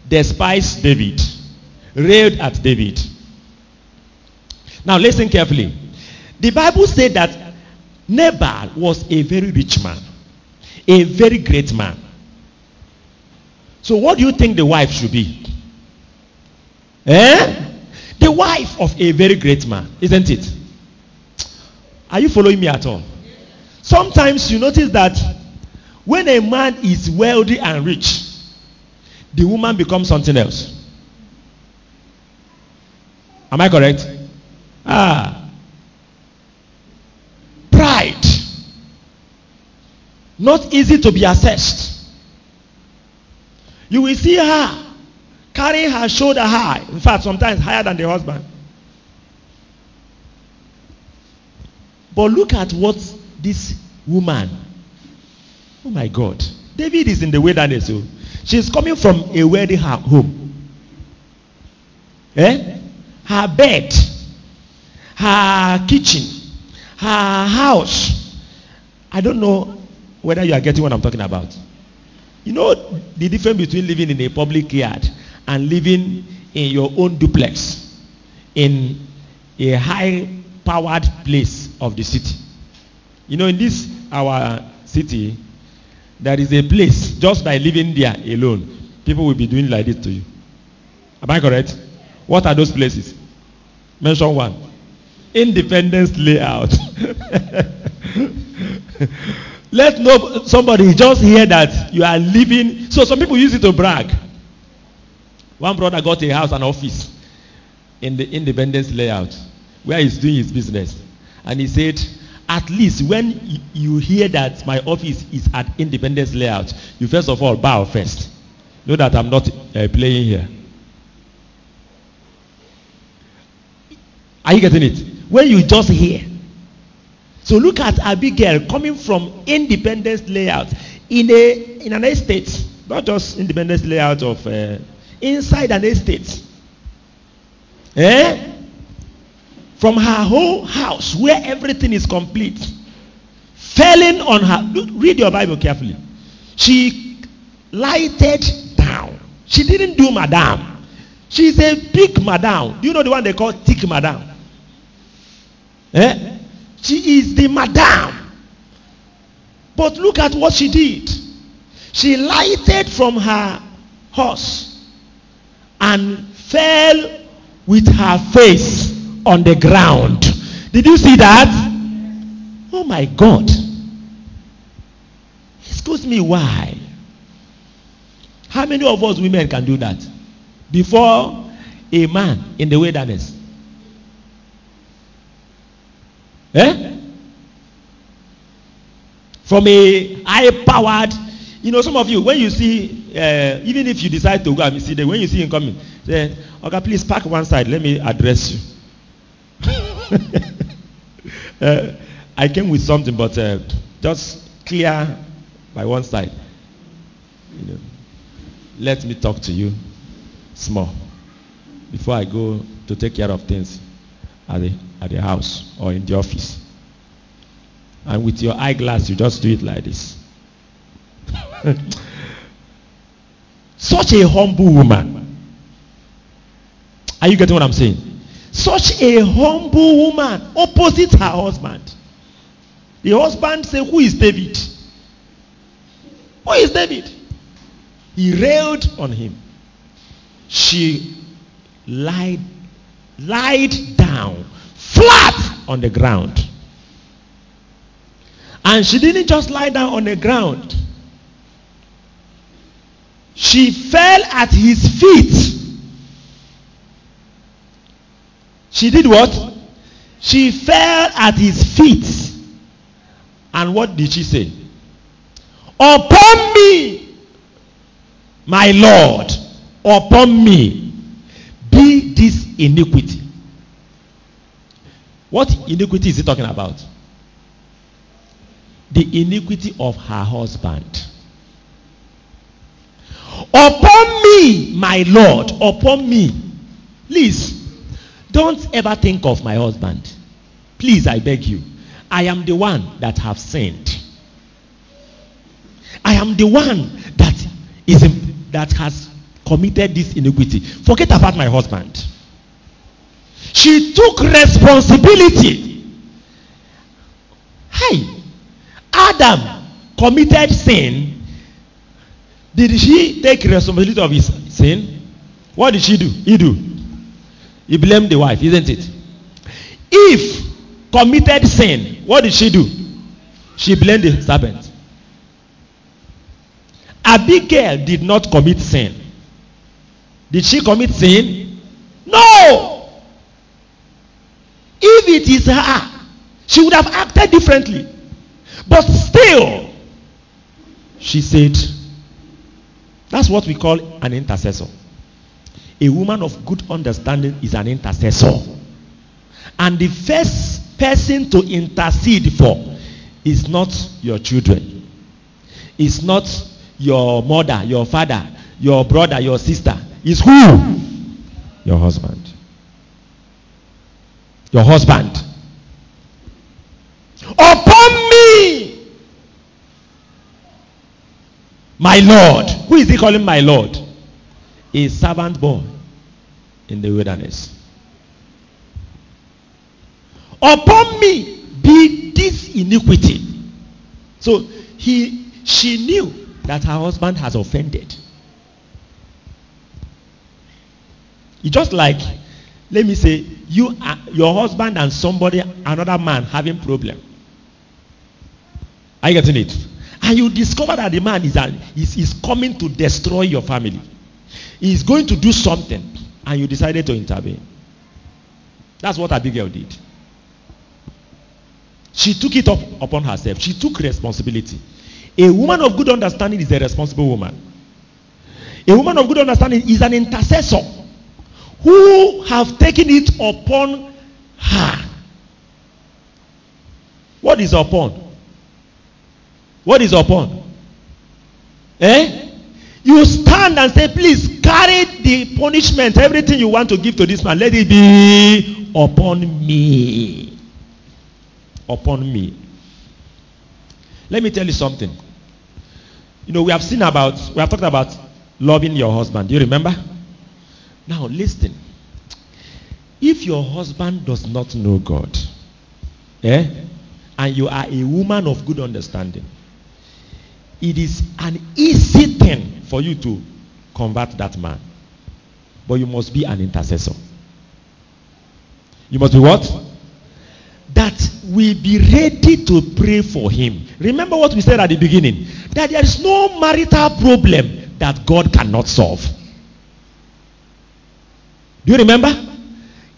despised David, railed at David. Now, listen carefully. The Bible said that Nabal was a very rich man, a very great man. So, what do you think the wife should be? Eh? The wife of a very great man, isn't it? Are you following me at all? Sometimes you notice that when a man is wealthy and rich, the woman becomes something else. Am I correct? Ah. Pride. Not easy to be assessed. You will see her carrying her shoulder high. In fact, sometimes higher than the husband. But look at what this woman Oh my God. David is in the wilderness. So she's coming from a wedding home. Eh? Her bed, her kitchen, her house. I don't know whether you are getting what I'm talking about. You know the difference between living in a public yard and living in your own duplex in a high powered place of the city. You know, in this our city, there is a place just by living there alone, people will be doing like this to you. Am I correct? What are those places? Mention one. Independence layout. Let no somebody just hear that you are living. So some people use it to brag. One brother got a house and office in the independence layout where he's doing his business. And he said, at least when you hear that my office is at independence layout, you first of all bow first. Know that I'm not uh, playing here. Are you getting it? When you just hear. So look at Abigail coming from independence layout in a in an estate, not just independence layout of uh, inside an estate. Eh? From her whole house where everything is complete, falling on her. Read your Bible carefully. She lighted down. She didn't do madam. She's a big madam. Do you know the one they call thick madam? Eh? She is the madam. But look at what she did. She lighted from her horse and fell with her face on the ground. Did you see that? Oh my God. Excuse me, why? How many of us women can do that? Before a man in the wilderness. Eh? From a high powered, you know, some of you, when you see, uh, even if you decide to go and see them, when you see him coming, say, okay, please park one side, let me address you. uh, I came with something, but uh, just clear by one side. You know, let me talk to you small before I go to take care of things at the, at the house or in the office. And with your eyeglass, you just do it like this. Such a humble woman. Are you getting what I'm saying? Such a humble woman opposite her husband. The husband said, Who is David? Who is David? He railed on him. She lied, lied down flat on the ground. And she didn't just lie down on the ground. She fell at his feet. She did what? She fell at his feet. And what did she say? Upon me, my Lord, upon me, be this iniquity. What iniquity is he talking about? The iniquity of her husband. Upon me, my Lord, upon me. Please, don't ever think of my husband. Please, I beg you. I am the one that have sinned. I am the one that is that has committed this iniquity. Forget about my husband. She took responsibility. Hey, Adam committed sin. Did she take responsibility of his sin? What did she do? He do. He blamed the wife, isn't it? Eve committed sin. What did she do? She blamed the serpent. Abigail did not commit sin. Did she commit sin? No. If it is her, she would have acted differently. But still, she said, that's what we call an intercessor. A woman of good understanding is an intercessor. And the first person to intercede for is not your children, it's not your mother, your father, your brother, your sister. Is who? Your husband. Your husband. Upon me, my Lord. Who is he calling my Lord? A servant boy in the wilderness. Upon me be this iniquity. So he she knew that her husband has offended. It's just like, let me say, you, uh, your husband and somebody, another man having problem. Are you getting it? And you discover that the man is, is, is coming to destroy your family. He's going to do something, and you decided to intervene. That's what Abigail did. She took it up upon herself. She took responsibility. A woman of good understanding is a responsible woman. A woman of good understanding is an intercessor who have taken it upon her. What is upon? What is upon? Eh? You stand and say, please carry the punishment, everything you want to give to this man, let it be upon me. Upon me. Let me tell you something. You know, we have seen about, we have talked about loving your husband. Do you remember? Now, listen. If your husband does not know God, eh, and you are a woman of good understanding, it is an easy thing for you to convert that man. But you must be an intercessor. You must be what? That we be ready to pray for him. Remember what we said at the beginning that there is no marital problem that God cannot solve. Do you remember?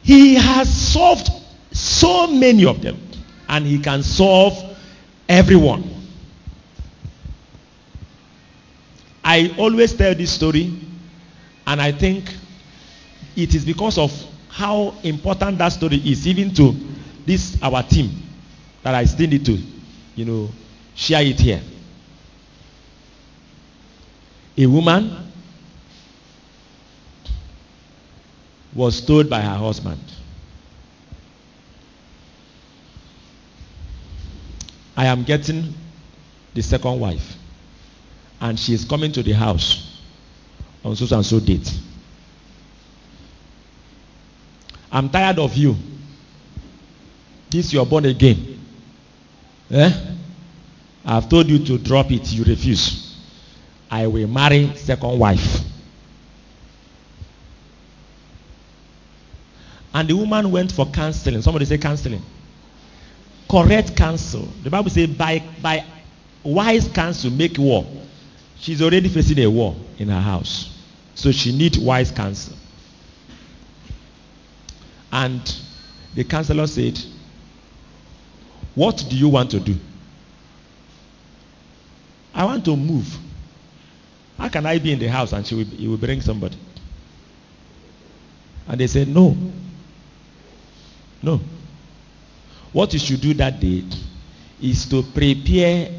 He has solved so many of them, and he can solve everyone. I always tell this story, and I think it is because of how important that story is, even to this our team, that I still need to, you know, share it here. A woman was told by her husband, I am getting the second wife, and she is coming to the house on so and so date. I'm tired of you. This you're born again. Eh? I've told you to drop it, you refuse. I will marry second wife. And the woman went for counseling. Somebody say counseling. Correct counsel. The Bible says by by wise counsel make war. She's already facing a war in her house. So she need wise counsel. And the counselor said, What do you want to do? I want to move. How can I be in the house and she will, will bring somebody? And they said, No. No. What you should do that day is to prepare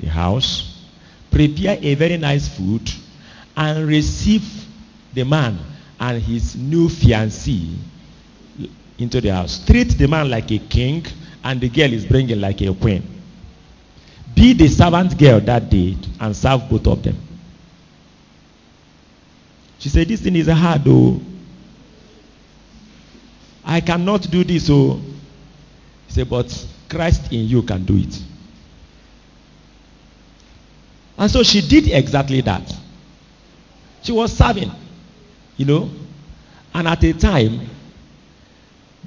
the house, prepare a very nice food, and receive the man and his new fiancée into the house. Treat the man like a king, and the girl is bringing like a queen. Be the servant girl that day and serve both of them. She said, This thing is hard, though. I cannot do this, oh. He said, But Christ in you can do it. And so she did exactly that. She was serving, you know. And at a time,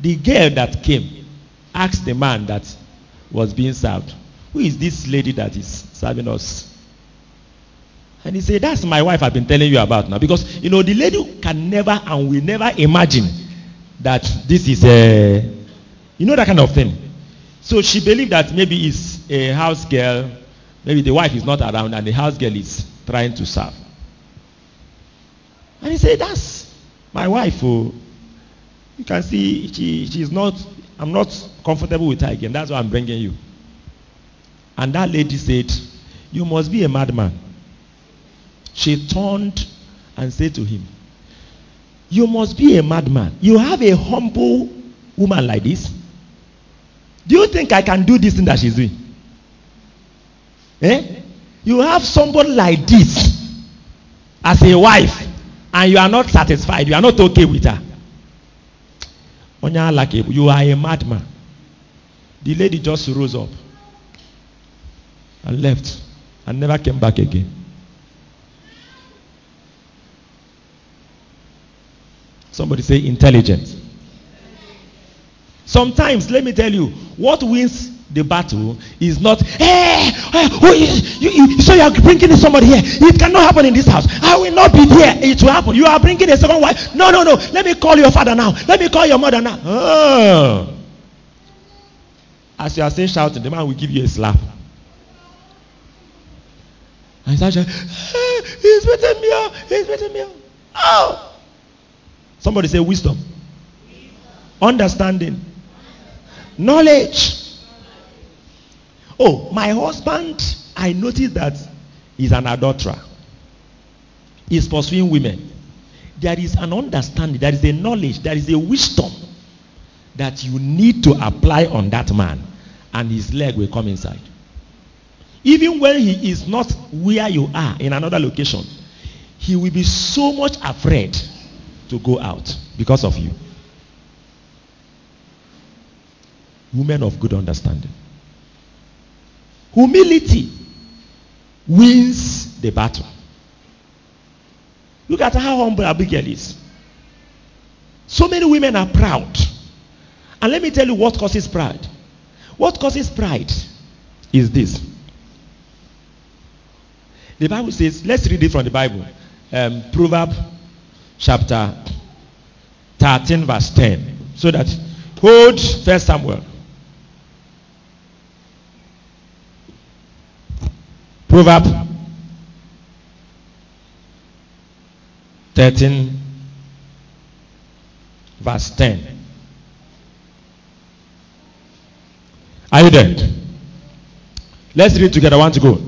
the girl that came asked the man that was being served, Who is this lady that is serving us? And he said, That's my wife I've been telling you about now. Because, you know, the lady can never and will never imagine that this is a, you know, that kind of thing. So she believed that maybe it's a house girl, maybe the wife is not around and the house girl is trying to serve. And he said, That's my wife. Oh. You can see she, she's not, I'm not comfortable with her again. That's why I'm bringing you. And that lady said, You must be a madman. She turned and said to him, You must be a madman. You have a humble woman like this. Do you think I can do this thing that she's doing? Eh? You have somebody like this as a wife, and you are not satisfied. You are not okay with her. You are a madman. The lady just rose up and left and never came back again. Somebody say intelligent. Sometimes, let me tell you, what wins the battle is not, hey, hey oh, you, you, so you are bringing somebody here. It cannot happen in this house. I will not be there. It will happen. You are bringing a second wife. No, no, no. Let me call your father now. Let me call your mother now. Oh. As you are saying shouting, the man will give you a slap. And he's shouting, hey, he's beating me up. He's beating me up. Oh. Somebody say wisdom. wisdom. Understanding. Knowledge. Oh, my husband, I noticed that he's an adulterer. He's pursuing women. There is an understanding, there is a knowledge, there is a wisdom that you need to apply on that man, and his leg will come inside. Even when he is not where you are in another location, he will be so much afraid to go out because of you. Women of good understanding. Humility wins the battle. Look at how humble Abigail is. So many women are proud. And let me tell you what causes pride. What causes pride is this. The Bible says, let's read it from the Bible. Um, Proverb chapter 13, verse 10. So that hold First Samuel Proverb 13, verse 10. Are you there? Let's read together. One to go.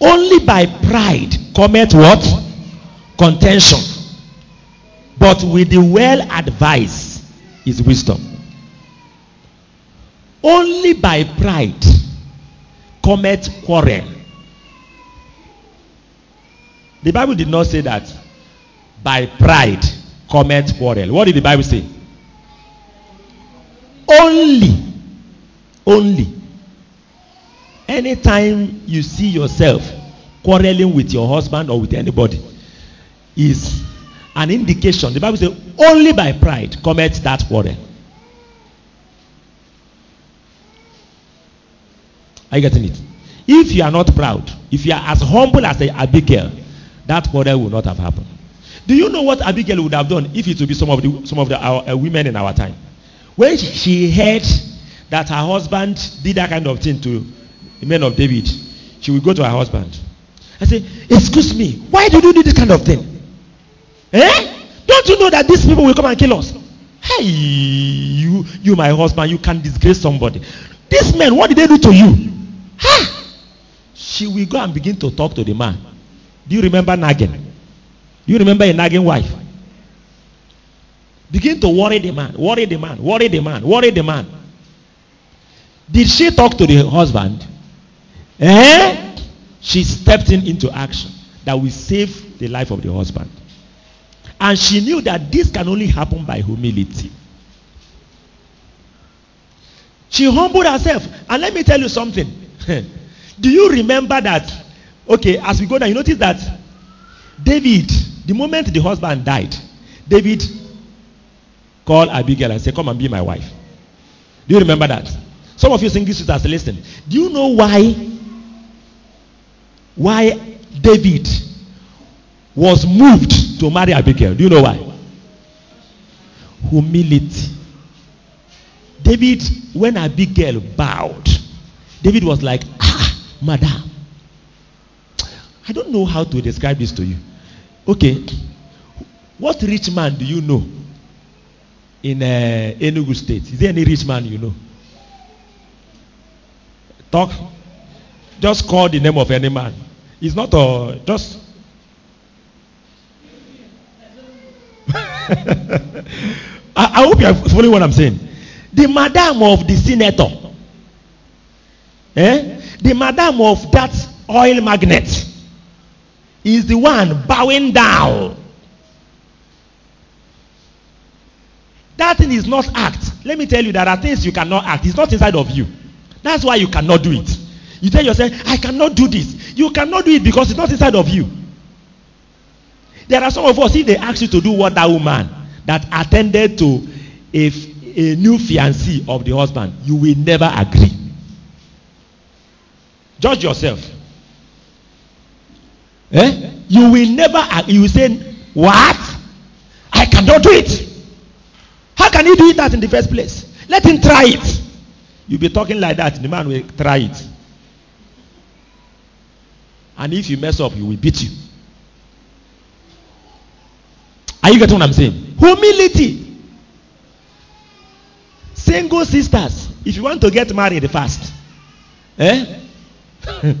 Only by pride cometh what? Contention. But with the well advised is wisdom. Only by pride cometh quarrel. The Bible did not say that by pride cometh quarrel. What did the Bible say? Only, only. Anytime you see yourself quarreling with your husband or with anybody, is an indication. The Bible says only by pride cometh that quarrel. Are you getting it? If you are not proud, if you are as humble as Abigail, that quarrel will not have happened. Do you know what Abigail would have done if it would be some of the some of the our, uh, women in our time? When she heard that her husband did that kind of thing to the men of David, she would go to her husband and say, "Excuse me, why did you do this kind of thing? Eh? Don't you know that these people will come and kill us? Hey, you, you, my husband, you can disgrace somebody. These men, what did they do to you? Ha! She will go and begin to talk to the man. Do you remember nagging? Do you remember a nagging wife? Begin to worry the man, worry the man, worry the man, worry the man. Did she talk to the husband? Eh? She stepped in into action that will save the life of the husband. And she knew that this can only happen by humility. She humbled herself. And let me tell you something. Do you remember that? Okay, as we go down, you notice that David, the moment the husband died, David called Abigail and said, Come and be my wife. Do you remember that? Some of you single sisters listen. Do you know why? Why David was moved to marry Abigail? Do you know why? Humility. David, when Abigail bowed, David was like, ah, madam. I don't know how to describe this to you. Okay. What rich man do you know in uh, Enugu State? Is there any rich man you know? Talk. Just call the name of any man. It's not a just. I, I hope you are following what I'm saying. The madam of the senator Eh? The madam of that oil magnet is the one bowing down. That thing is not act. Let me tell you, there are things you cannot act. It's not inside of you. That's why you cannot do it. You tell yourself, I cannot do this. You cannot do it because it's not inside of you. There are some of us, if they ask you to do what that woman that attended to a, a new fiancé of the husband, you will never agree. Judge yourself. Eh? You will never, ag- you will say, What? I cannot do it. How can he do that in the first place? Let him try it. You'll be talking like that, the man will try it. And if you mess up, he will beat you. Are you getting what I'm saying? Humility. Single sisters, if you want to get married fast, eh?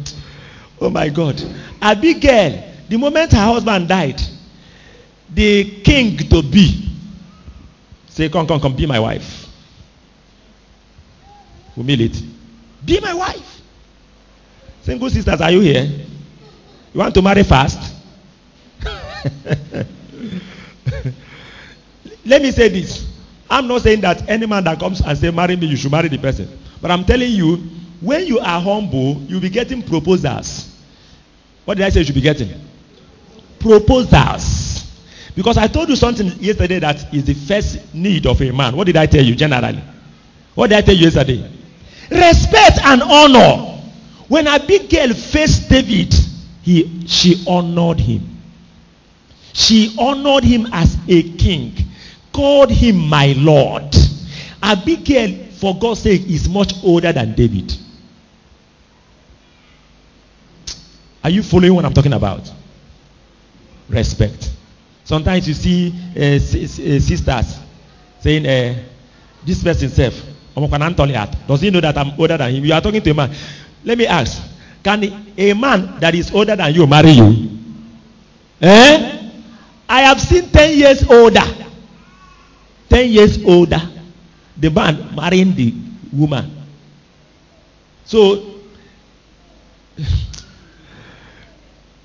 oh my God. Abigail, the moment her husband died, the king to be say, Come, come, come, be my wife. Humility. Be my wife. Single sisters, are you here? You want to marry fast? Let me say this. I'm not saying that any man that comes and say marry me, you should marry the person. But I'm telling you, when you are humble, you'll be getting proposals. What did I say you should be getting? Proposals. Because I told you something yesterday that is the first need of a man. What did I tell you generally? What did I tell you yesterday? Respect and honor. When Abigail faced David, he, she honored him. She honored him as a king, called him my lord. Abigail, for God's sake, is much older than David. Are you following what I'm talking about? Respect. Sometimes you see uh, sisters saying, uh, This person self, does he know that I'm older than him? You are talking to a man. Let me ask Can a man that is older than you marry you? Eh? I have seen 10 years older. 10 years older. The man marrying the woman. So,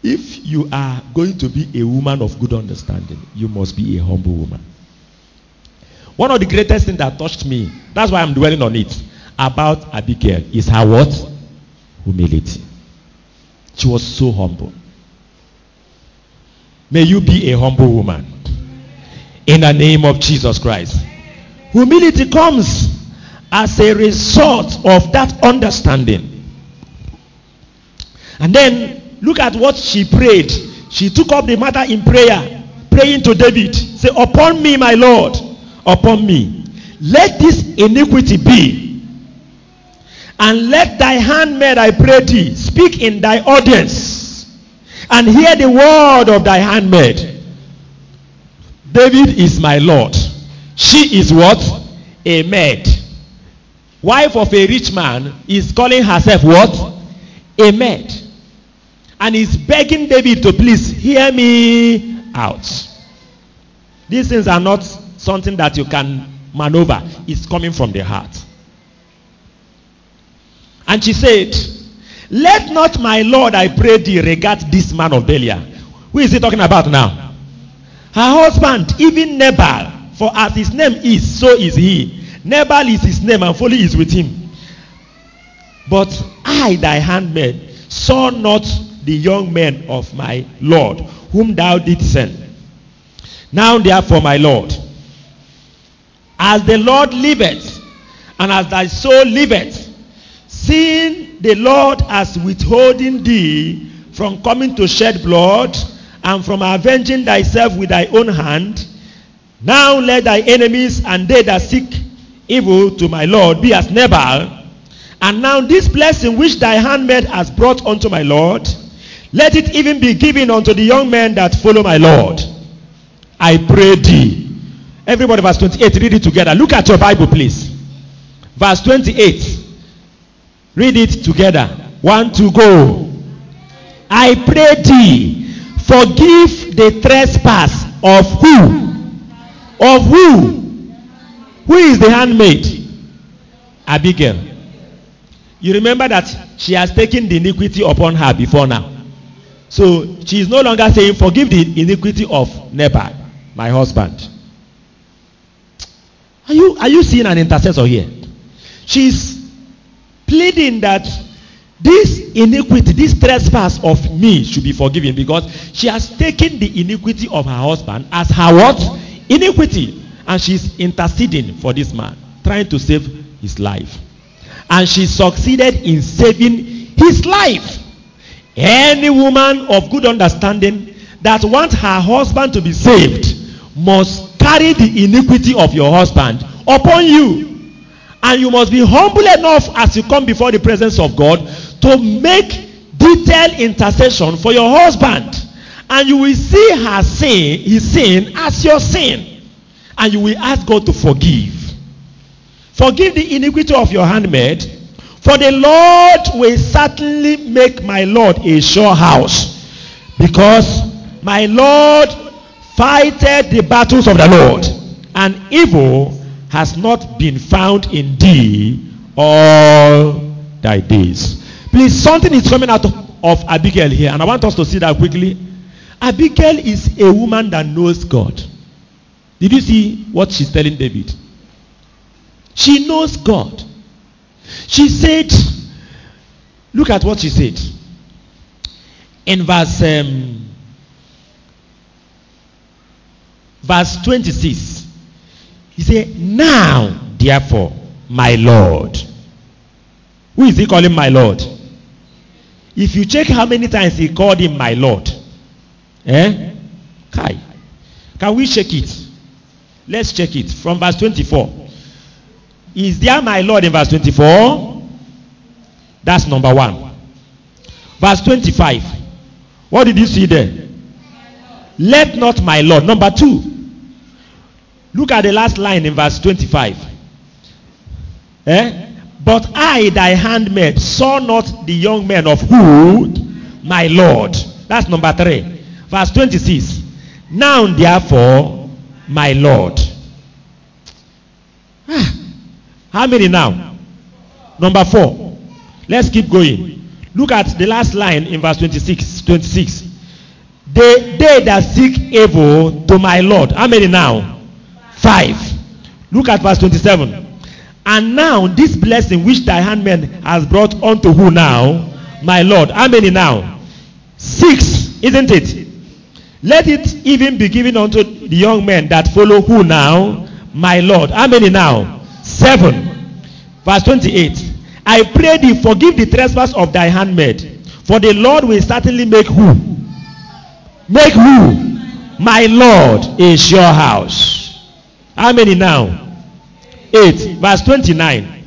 if you are going to be a woman of good understanding, you must be a humble woman. One of the greatest things that touched me, that's why I'm dwelling on it, about Abigail is her what? Humility. She was so humble. May you be a humble woman. In the name of Jesus Christ. Humility comes as a result of that understanding. And then look at what she prayed. She took up the matter in prayer, praying to David. Say, Upon me, my Lord, upon me. Let this iniquity be. And let thy handmaid, I pray thee, speak in thy audience and hear the word of thy handmaid. David is my Lord. She is what? A maid. Wife of a rich man is calling herself what? A maid. And is begging David to please hear me out. These things are not something that you can maneuver, it's coming from the heart. And she said, Let not my Lord, I pray thee, regard this man of Belial. Who is he talking about now? Her husband, even Nabal, for as his name is, so is he. Nabal is his name, and folly is with him. But I, thy handmaid, saw not the young men of my Lord, whom thou didst send. Now, therefore, my Lord, as the Lord liveth, and as thy soul liveth, seeing the Lord as withholding thee from coming to shed blood, and from avenging thyself with thy own hand, now let thy enemies and they that seek evil to my Lord be as Nabal. And now this blessing which thy handmaid has brought unto my Lord, let it even be given unto the young men that follow my Lord. I pray thee. Everybody, verse 28, read it together. Look at your Bible, please. Verse 28. Read it together. One, two, go. I pray thee, forgive the trespass of who? Of who? Who is the handmaid? Abigail. You remember that she has taken the iniquity upon her before now. So she is no longer saying, Forgive the iniquity of Nabal, my husband. Are you, are you seeing an intercessor here? She's pleading that this iniquity, this trespass of me should be forgiven because she has taken the iniquity of her husband as her what? Iniquity. and she's interceding for this man, trying to save his life. And she succeeded in saving his life. Any woman of good understanding that wants her husband to be saved must carry the iniquity of your husband upon you. And you must be humble enough as you come before the presence of God to make detailed intercession for your husband. And you will see her sin, his sin as your sin. And you will ask God to forgive. Forgive the iniquity of your handmaid, for the Lord will certainly make my Lord a sure house. Because my Lord fighteth the battles of the Lord, and evil has not been found in thee all thy days. Please, something is coming out of, of Abigail here, and I want us to see that quickly. Abigail is a woman that knows God. Did you see what she's telling David? She knows God. She said, look at what she said. In verse um, verse 26. He said, Now, therefore, my Lord. Who is he calling my Lord? If you check how many times he called him my Lord, eh? Kai. Can we check it? Let's check it from verse 24. Is there my Lord in verse 24? That's number one. Verse 25. What did you see there? Let not my Lord. Number two. Look at the last line in verse 25. Eh? But I, thy handmaid, saw not the young men of who? My Lord. That's number three. Verse 26. Now, therefore, my Lord. How many now? Number four. Let's keep going. Look at the last line in verse 26. 26. They, they that seek evil to my Lord. How many now? Five. Look at verse 27. And now this blessing which thy handmaid has brought unto who now? My Lord. How many now? Six, isn't it? Let it even be given unto the young men that follow who now? My Lord. How many now? Seven. Verse 28. I pray thee, forgive the trespass of thy handmaid, for the Lord will certainly make who? Make who? My Lord a sure house. How many now? Eight. Verse 29.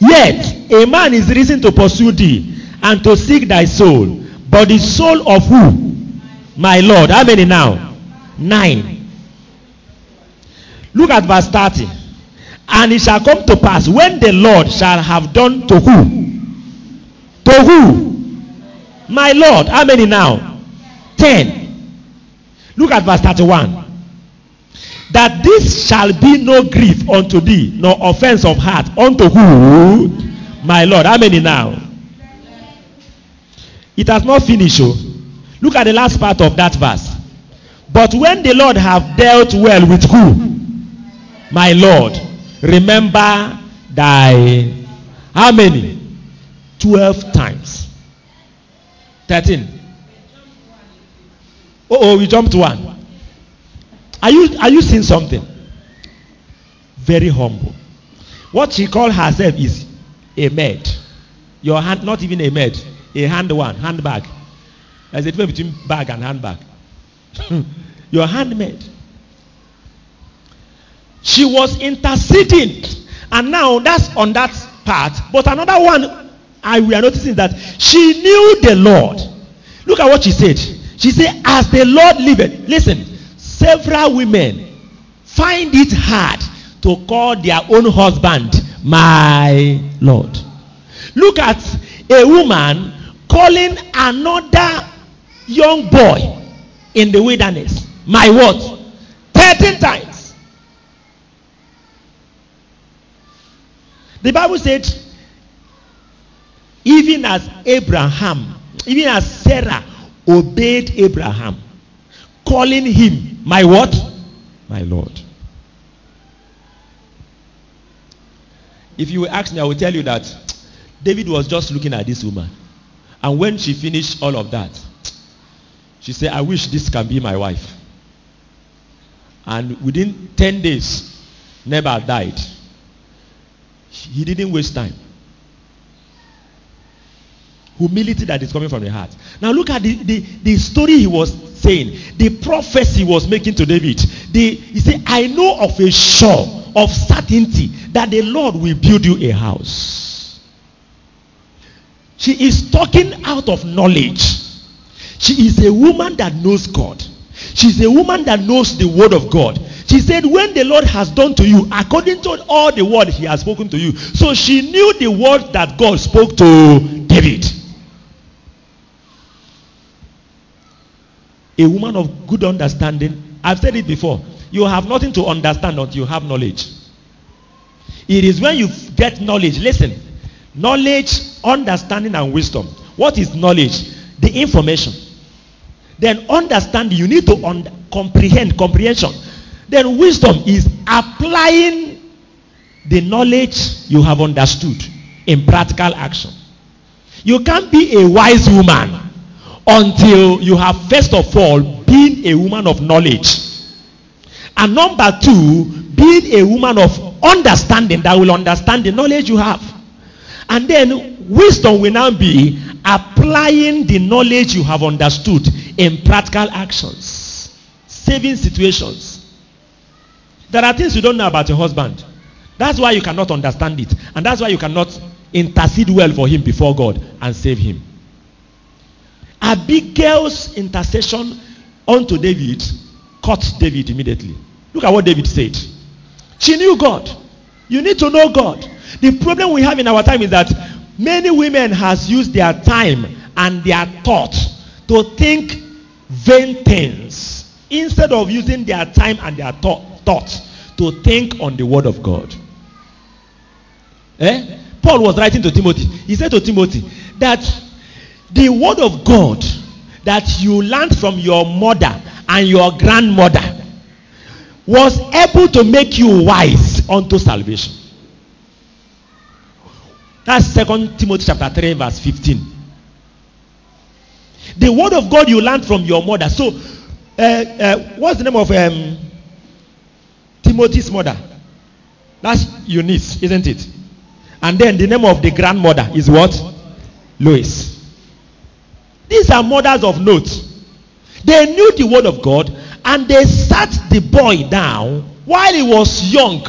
Yet a man is risen to pursue thee and to seek thy soul, but the soul of who? My Lord. How many now? Nine. Look at verse 30. And it shall come to pass when the Lord shall have done to who? To who? My Lord. How many now? Ten. Look at verse 31. That this shall be no grief unto thee, nor offense of heart unto who? My Lord. How many now? It has not finished. Oh. Look at the last part of that verse. But when the Lord have dealt well with who? My Lord. Remember thy how many? Twelve times. Thirteen. Oh, oh, we jumped one. Are you are you seeing something? Very humble. What she called herself is a maid. Your hand, not even a maid, a hand one, handbag. There's a difference between bag and handbag. Your handmaid. She was interceding. And now that's on that part. But another one I we are noticing that she knew the Lord. Look at what she said. She said, As the Lord liveth. Listen, several women find it hard to call their own husband my Lord. Look at a woman calling another young boy in the wilderness my what? 13 times. The Bible said, even as Abraham, even as Sarah obeyed Abraham, calling him my what? My Lord. If you ask me, I will tell you that David was just looking at this woman. And when she finished all of that, she said, I wish this can be my wife. And within 10 days, Nabal died. He didn't waste time. Humility that is coming from the heart. Now look at the, the, the story he was saying, the prophecy he was making to David. The, he said, I know of a sure of certainty that the Lord will build you a house. She is talking out of knowledge. She is a woman that knows God. She's a woman that knows the word of God. She said, When the Lord has done to you, according to all the word he has spoken to you. So she knew the word that God spoke to David. A woman of good understanding. I've said it before. You have nothing to understand until you have knowledge. It is when you get knowledge. Listen, knowledge, understanding, and wisdom. What is knowledge? The information. Then understanding, you need to un- comprehend, comprehension. Then wisdom is applying the knowledge you have understood in practical action. You can't be a wise woman until you have first of all been a woman of knowledge. And number two, being a woman of understanding that will understand the knowledge you have. And then wisdom will now be applying the knowledge you have understood in practical actions, saving situations. There are things you don't know about your husband. That's why you cannot understand it. And that's why you cannot intercede well for him before God and save him. Abigail's intercession unto David caught David immediately. Look at what David said. She knew God. You need to know God. The problem we have in our time is that many women has used their time and their thought to think vain things instead of using their time and their thought, thought to think on the word of God. Eh? Paul was writing to Timothy. He said to Timothy that the word of God that you learned from your mother and your grandmother was able to make you wise unto salvation. That's Second Timothy chapter 3, verse 15. The word of God you learned from your mother. So, uh, uh, what's the name of um, Timothy's mother? That's Eunice, isn't it? And then the name of the grandmother is what? Lois. These are mothers of note. They knew the word of God and they sat the boy down while he was young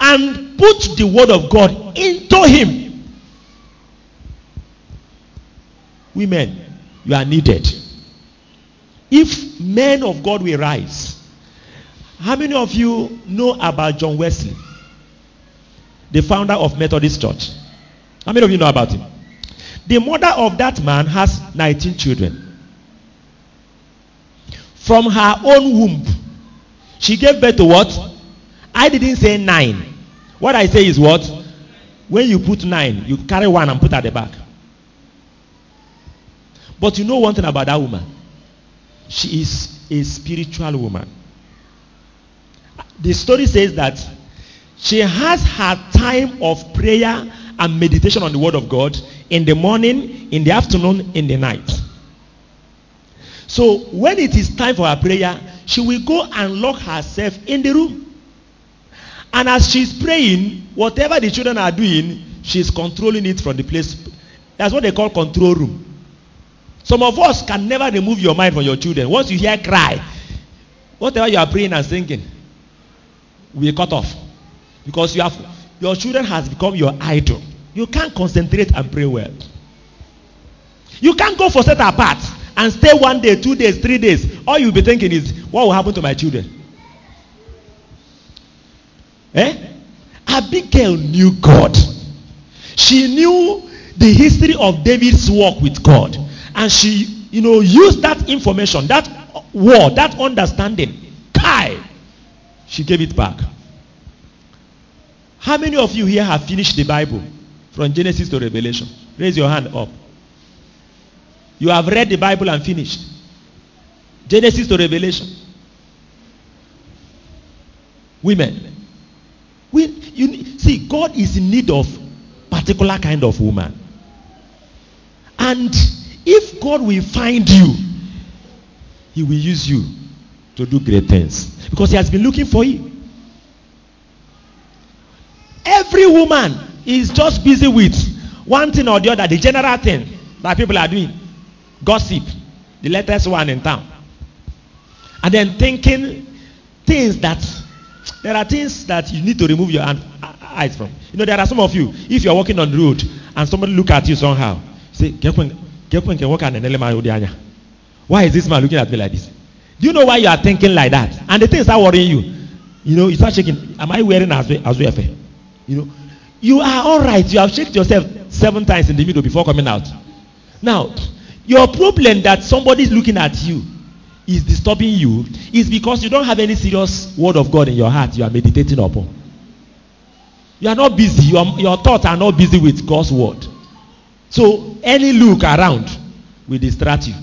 and put the word of God into him. Women, you are needed. If men of God will rise, how many of you know about John Wesley, the founder of Methodist Church? How many of you know about him? The mother of that man has 19 children. From her own womb, she gave birth to what? I didn't say nine. What I say is what? When you put nine, you carry one and put at the back. But you know one thing about that woman? She is a spiritual woman. The story says that she has her time of prayer and meditation on the word of God in the morning, in the afternoon, in the night. So when it is time for her prayer, she will go and lock herself in the room. And as she's praying, whatever the children are doing, she's controlling it from the place. That's what they call control room. Some of us can never remove your mind from your children. Once you hear cry, whatever you are praying and singing, will cut off. Because you have your children has become your idol. You can't concentrate and pray well. You can't go for set apart and stay one day, two days, three days. All you'll be thinking is, what will happen to my children? Eh? Abigail knew God. She knew the history of David's walk with God. And she, you know, used that information, that word, that understanding. Kai. She gave it back. How many of you here have finished the Bible from Genesis to Revelation? Raise your hand up. You have read the Bible and finished. Genesis to Revelation. Women. We, you, see, God is in need of particular kind of woman. And if God will find you, He will use you to do great things because he has been looking for you. Every woman is just busy with one thing or the other, the general thing that people are doing gossip, the latest one in town. And then thinking things that there are things that you need to remove your hand, eyes from. You know, there are some of you, if you're walking on the road and somebody look at you somehow, say, why is this man looking at me like this? Do you know why you are thinking like that? And the things are worrying you. You know, you start shaking. Am I wearing as well? You know, you are all right. You have shaken yourself seven times in the middle before coming out. Now, your problem that somebody is looking at you is disturbing you is because you don't have any serious word of God in your heart you are meditating upon. You are not busy. Your thoughts are not busy with God's word. So any look around will distract you.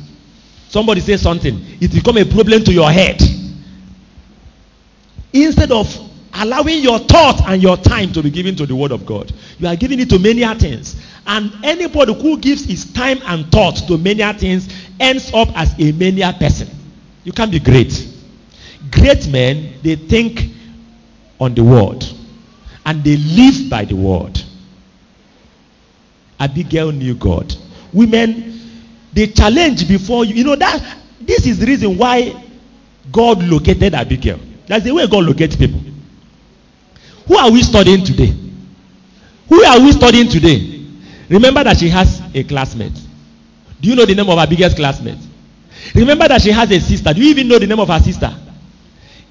Somebody says something, it become a problem to your head. Instead of allowing your thought and your time to be given to the word of God, you are giving it to many things. And anybody who gives his time and thought to many things ends up as a mania person. You can't be great. Great men, they think on the word and they live by the word. Abigail knew God. Women, they challenge before you. You know that this is the reason why God located Abigail. That's the way God locates people. Who are we studying today? Who are we studying today? Remember that she has a classmate. Do you know the name of her biggest classmate? Remember that she has a sister. Do you even know the name of her sister?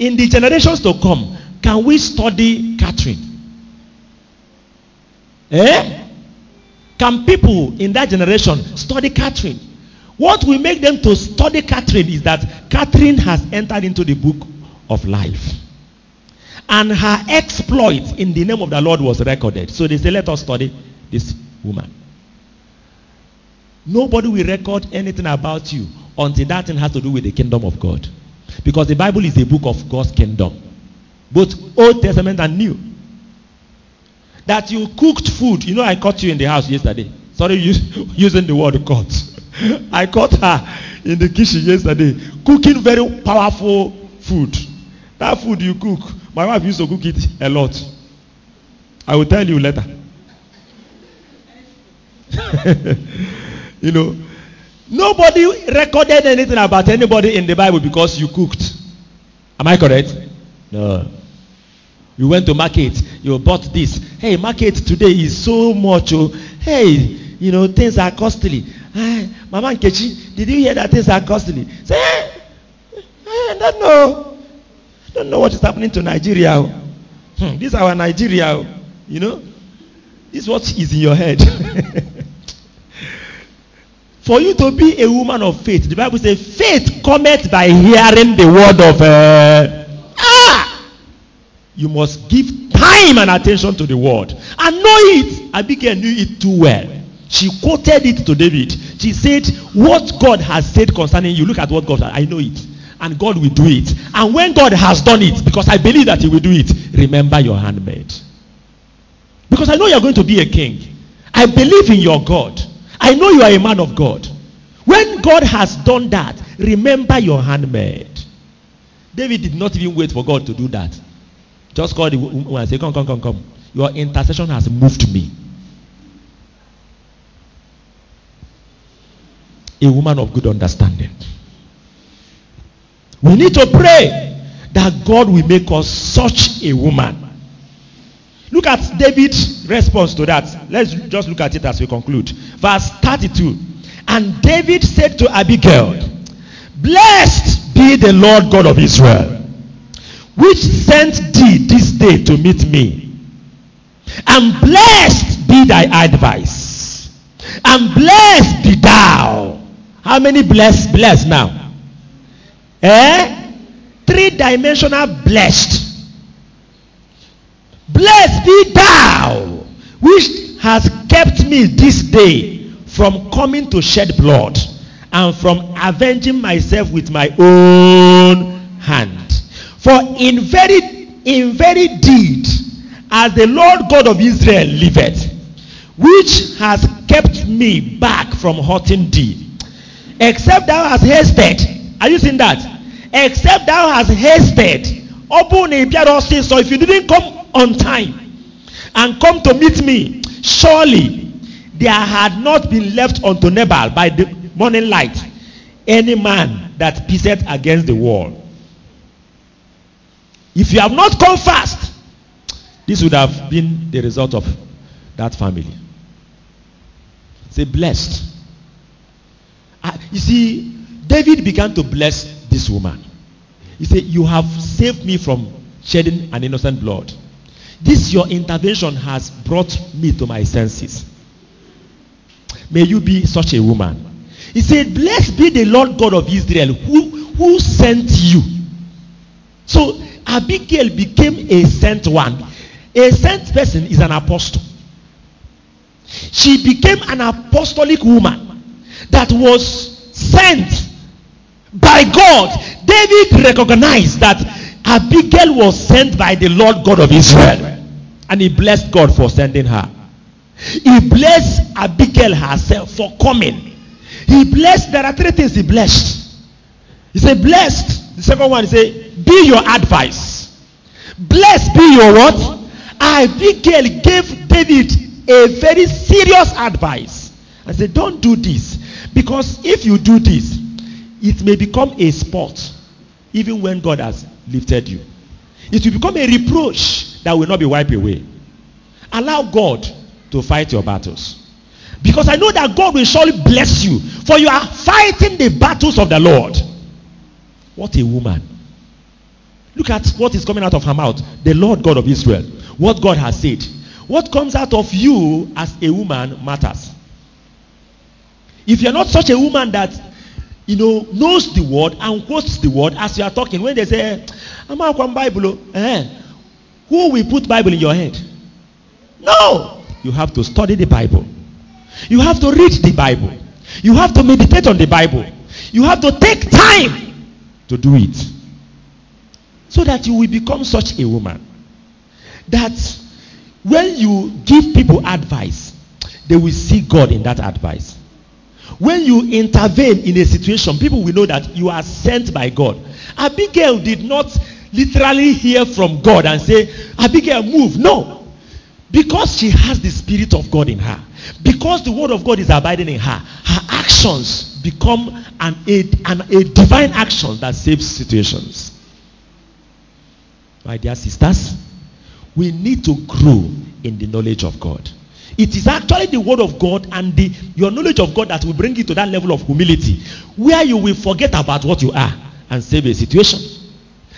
In the generations to come, can we study Catherine? Eh? Can people in that generation study Catherine? What will make them to study Catherine is that Catherine has entered into the book of life. And her exploit in the name of the Lord was recorded. So they say, let us study this woman. Nobody will record anything about you until that thing has to do with the kingdom of God. Because the Bible is a book of God's kingdom. Both Old Testament and New. That you cooked food. You know, I caught you in the house yesterday. Sorry, using the word caught. I caught her in the kitchen yesterday cooking very powerful food. That food you cook, my wife used to cook it a lot. I will tell you later. you know, nobody recorded anything about anybody in the Bible because you cooked. Am I correct? No. You went to market, you bought this. Hey, market today is so much. Oh. Hey, you know, things are costly. Hey, Mama Nkechi, did you hear that things are costly? Say, hey, I don't know. I don't know what is happening to Nigeria. Hmm, this is our Nigeria. You know, this is what is in your head. For you to be a woman of faith, the Bible says, faith cometh by hearing the word of. Uh, ah! You must give time and attention to the word. And know it. Abigail knew it too well. She quoted it to David. She said, What God has said concerning you, look at what God said. I know it. And God will do it. And when God has done it, because I believe that He will do it, remember your handmaid. Because I know you're going to be a king. I believe in your God. I know you are a man of God. When God has done that, remember your handmaid. David did not even wait for God to do that. Just call the woman and say, Come, come, come, come. Your intercession has moved me. A woman of good understanding. We need to pray that God will make us such a woman. Look at David's response to that. Let's just look at it as we conclude. Verse 32. And David said to Abigail, Blessed be the Lord God of Israel, which sent thee this day to meet me. And blessed be thy advice. And blessed be thou. How many blessed? Blessed now. Eh? Three dimensional blessed. Blessed be thou, which has kept me this day from coming to shed blood and from avenging myself with my own hand. For in very, in very deed, as the Lord God of Israel liveth, which has kept me back from hurting thee, except thou hast hasted. Are you seeing that? except thou hast hasted ọsịsọ if you didn't come on time and come to meet me surely there had not been left unto Nabal by the morning light any man that pissed against the wall if you have not come fast this would have been the result of that family say blessed Ah, you see david began to bless this woman. He said you have saved me from shedding an innocent blood. This your intervention has brought me to my senses. May you be such a woman. He said blessed be the lord god of israel who who sent you. So abigail became a sent one. A sent person is an apostle. She became an apostolic woman that was sent by God. David recognized that Abigail was sent by the Lord God of Israel. And he blessed God for sending her. He blessed Abigail herself for coming. He blessed, there are three things he blessed. He said, blessed. The second one, he said, be your advice. Blessed be your what? Abigail gave David a very serious advice. I said, don't do this. Because if you do this, it may become a sport, even when God has lifted you. It will become a reproach that will not be wiped away. Allow God to fight your battles. Because I know that God will surely bless you, for you are fighting the battles of the Lord. What a woman. Look at what is coming out of her mouth. The Lord God of Israel. What God has said. What comes out of you as a woman matters. If you're not such a woman that you know knows the word and quotes the word as you are talking, when they say, I'm out Bible, eh, who will put Bible in your head? No. You have to study the Bible. You have to read the Bible. You have to meditate on the Bible. You have to take time to do it. So that you will become such a woman that when you give people advice, they will see God in that advice. When you intervene in a situation, people will know that you are sent by God. Abigail did not literally hear from God and say, Abigail, move. No. Because she has the Spirit of God in her, because the Word of God is abiding in her, her actions become an, a, an, a divine action that saves situations. My dear sisters, we need to grow in the knowledge of God. It is actually the word of God and the, your knowledge of God that will bring you to that level of humility where you will forget about what you are and save a situation.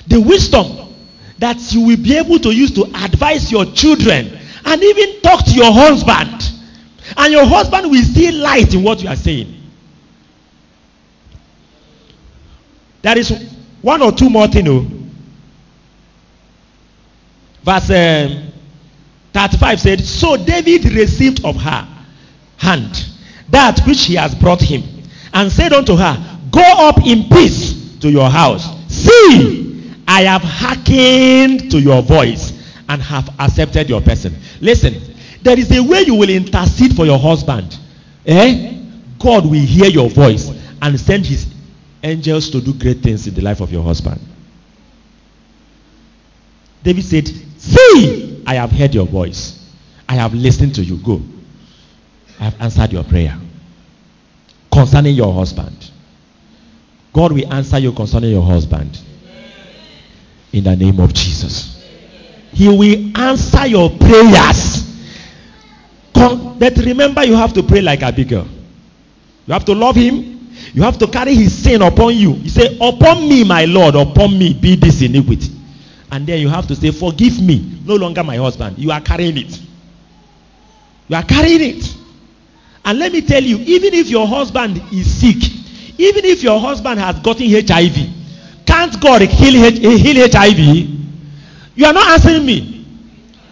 The wisdom that you will be able to use to advise your children and even talk to your husband. And your husband will see light in what you are saying. There is one or two more things. Oh. Verse um, 35 said, So David received of her hand that which he has brought him, and said unto her, Go up in peace to your house. See, I have hearkened to your voice and have accepted your person. Listen, there is a way you will intercede for your husband. Eh? God will hear your voice and send his angels to do great things in the life of your husband. David said, See, I have heard your voice. I have listened to you. Go. I have answered your prayer concerning your husband. God will answer you concerning your husband. In the name of Jesus. He will answer your prayers. Con- but remember, you have to pray like a Abigail. You have to love him. You have to carry his sin upon you. You say, Upon me, my Lord, upon me be this iniquity. And then you have to say, Forgive me, no longer my husband. You are carrying it. You are carrying it. And let me tell you, even if your husband is sick, even if your husband has gotten HIV, can't God heal, heal HIV? You are not answering me.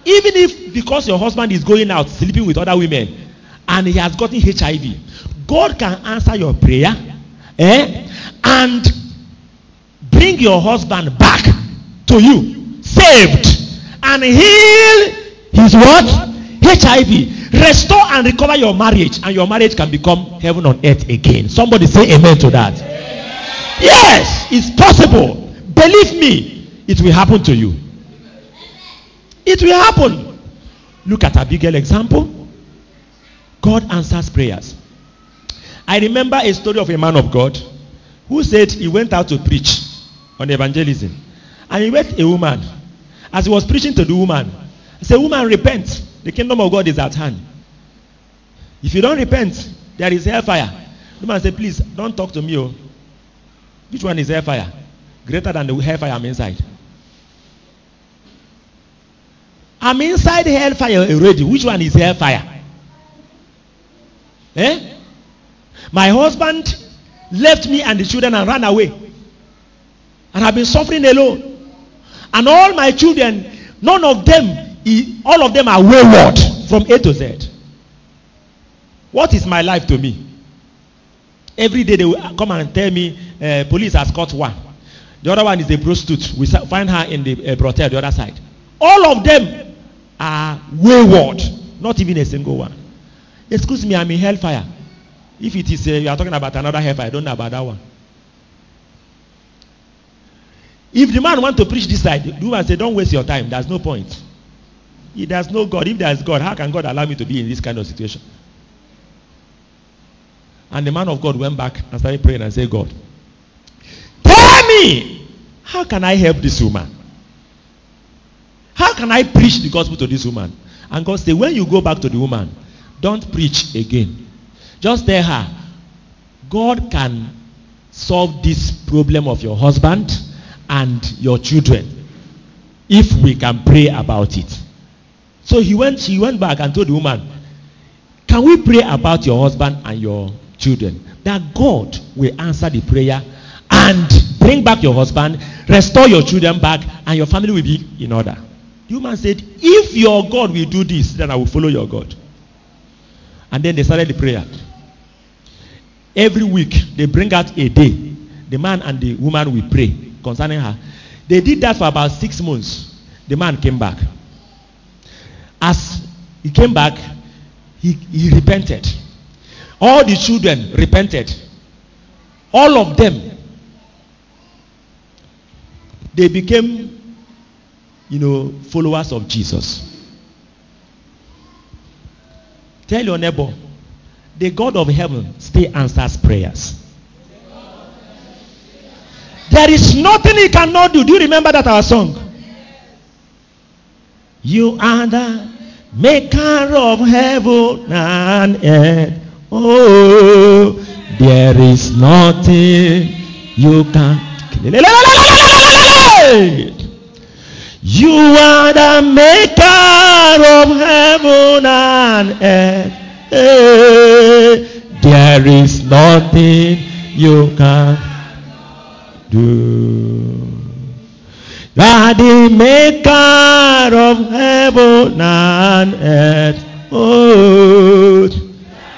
Even if because your husband is going out sleeping with other women and he has gotten HIV, God can answer your prayer eh? and bring your husband back to you, saved, and heal his what? HIV. Restore and recover your marriage, and your marriage can become heaven on earth again. Somebody say amen to that. Yes, it's possible. Believe me, it will happen to you. It will happen. Look at Abigail example. God answers prayers. I remember a story of a man of God who said he went out to preach on evangelism. And he met a woman. As he was preaching to the woman, he said, Woman, repent. The kingdom of God is at hand. If you don't repent, there is hellfire. The woman said, Please, don't talk to me. Oh. Which one is hellfire? Greater than the hellfire I'm inside. I'm inside hellfire already. Which one is hellfire? Eh? My husband left me and the children and ran away. And I've been suffering alone. And all my children, none of them, all of them are wayward from A to Z. What is my life to me? Every day they will come and tell me, uh, police has caught one. The other one is a prostitute. We find her in the uh, brothel, the other side. All of them are wayward. Not even a single one. Excuse me, I'm in hellfire. If it is, uh, you are talking about another hellfire, I don't know about that one. If the man want to preach this side, the woman say, don't waste your time. There's no point. If there's no God, if there's God, how can God allow me to be in this kind of situation? And the man of God went back and started praying and said, God, tell me, how can I help this woman? How can I preach the gospel to this woman? And God said, when you go back to the woman, don't preach again. Just tell her, God can solve this problem of your husband and your children if we can pray about it. So he went, she went back and told the woman, Can we pray about your husband and your children? That God will answer the prayer and bring back your husband, restore your children back, and your family will be in order. The woman said, If your God will do this, then I will follow your God. And then they started the prayer. Every week, they bring out a day. The man and the woman will pray concerning her. They did that for about six months. The man came back. As he came back, he, he repented. All the children repented. All of them. They became, you know, followers of Jesus. Tell your neighbor, the God of heaven still answers prayers. There is nothing he cannot do. Do you remember that our song? You are the maker of heaven and earth. Oh, there is nothing you can. You are the maker of heaven and earth. There is nothing you can do. Are the maker of heaven and earth. Oh,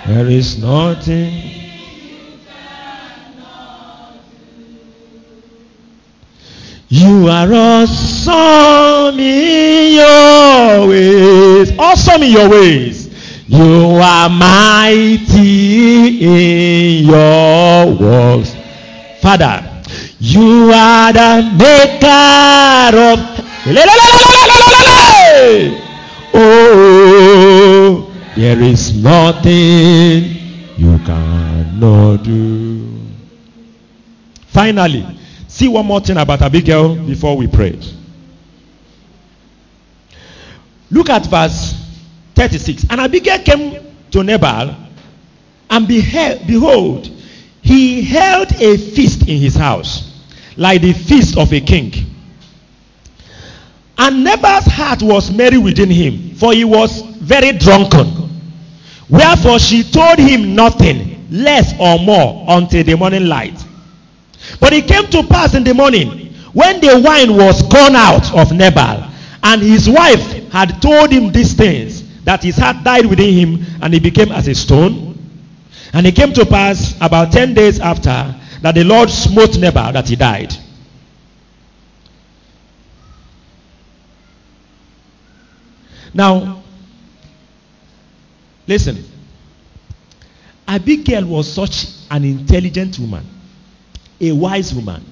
there is nothing. You are awesome in your ways. Awesome in your ways. You are mighty in your works. Father, you are the maker of. Oh, there is nothing you cannot do. Finally, see one more thing about Abigail before we pray. Look at verse 36. And Abigail came to Nabal, and behold, he held a feast in his house, like the feast of a king. And Nabal's heart was merry within him, for he was very drunken. Wherefore she told him nothing, less or more, until the morning light. But it came to pass in the morning, when the wine was gone out of Nabal, and his wife had told him these things, that his heart died within him, and he became as a stone. And it came to pass about 10 days after that the Lord smote Nabal that he died. Now, listen. Abigail was such an intelligent woman. a wise woman,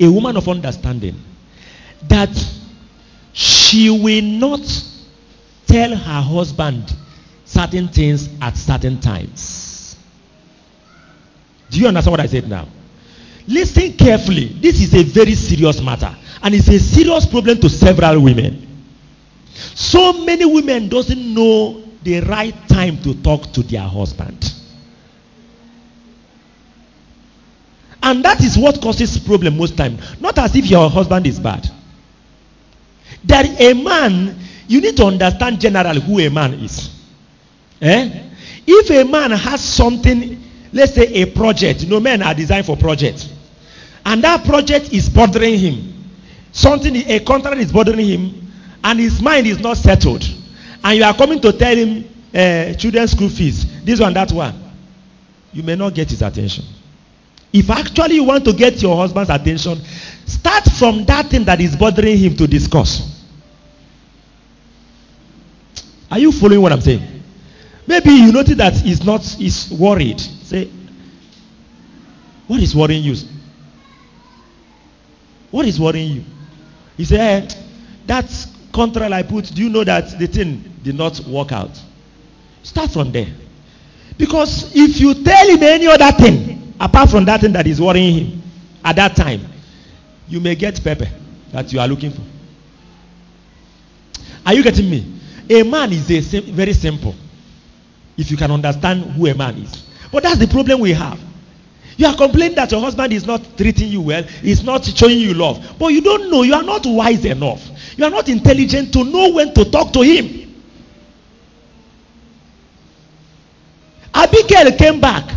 a woman of understanding, that she will not tell her husband certain things at certain times. Do you understand what I said now? Listen carefully. This is a very serious matter and it's a serious problem to several women. So many women doesn't know the right time to talk to their husband. And that is what causes problem most time. Not as if your husband is bad. That a man, you need to understand generally who a man is. Eh? If a man has something, let's say a project, you know, men are designed for projects, and that project is bothering him, something, a contract is bothering him, and his mind is not settled, and you are coming to tell him uh, children's school fees, this one, that one, you may not get his attention. If actually you want to get your husband's attention, start from that thing that is bothering him to discuss. Are you following what I'm saying? Maybe you notice that he's not he's worried. Say, what is worrying you? What is worrying you? He said, eh, that contract I put, do you know that the thing did not work out? Start from there. Because if you tell him any other thing, apart from that thing that is worrying him at that time, you may get pepper that you are looking for. Are you getting me? A man is a sim- very simple. If you can understand who a man is. But that's the problem we have. You are complaining that your husband is not treating you well, is not showing you love. But you don't know, you are not wise enough. You are not intelligent to know when to talk to him. Abigail came back.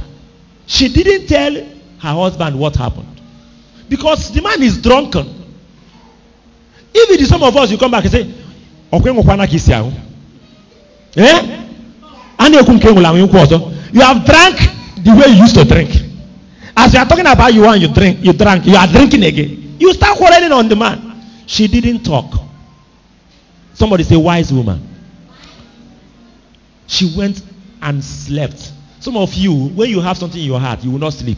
She didn't tell her husband what happened. Because the man is drunken. If it is some of us, you come back and say. Eh? A na-ekwu nke nwụrụ anwụ nkwu ọzọ. You have drank the way you used to drink. As you are talking about you want you drink, you drank, you are drinking again. You start quarreling on the man. She didn't talk. Somebody say wise woman. She went and slept. Some of you, when you have something in your heart, you will not sleep.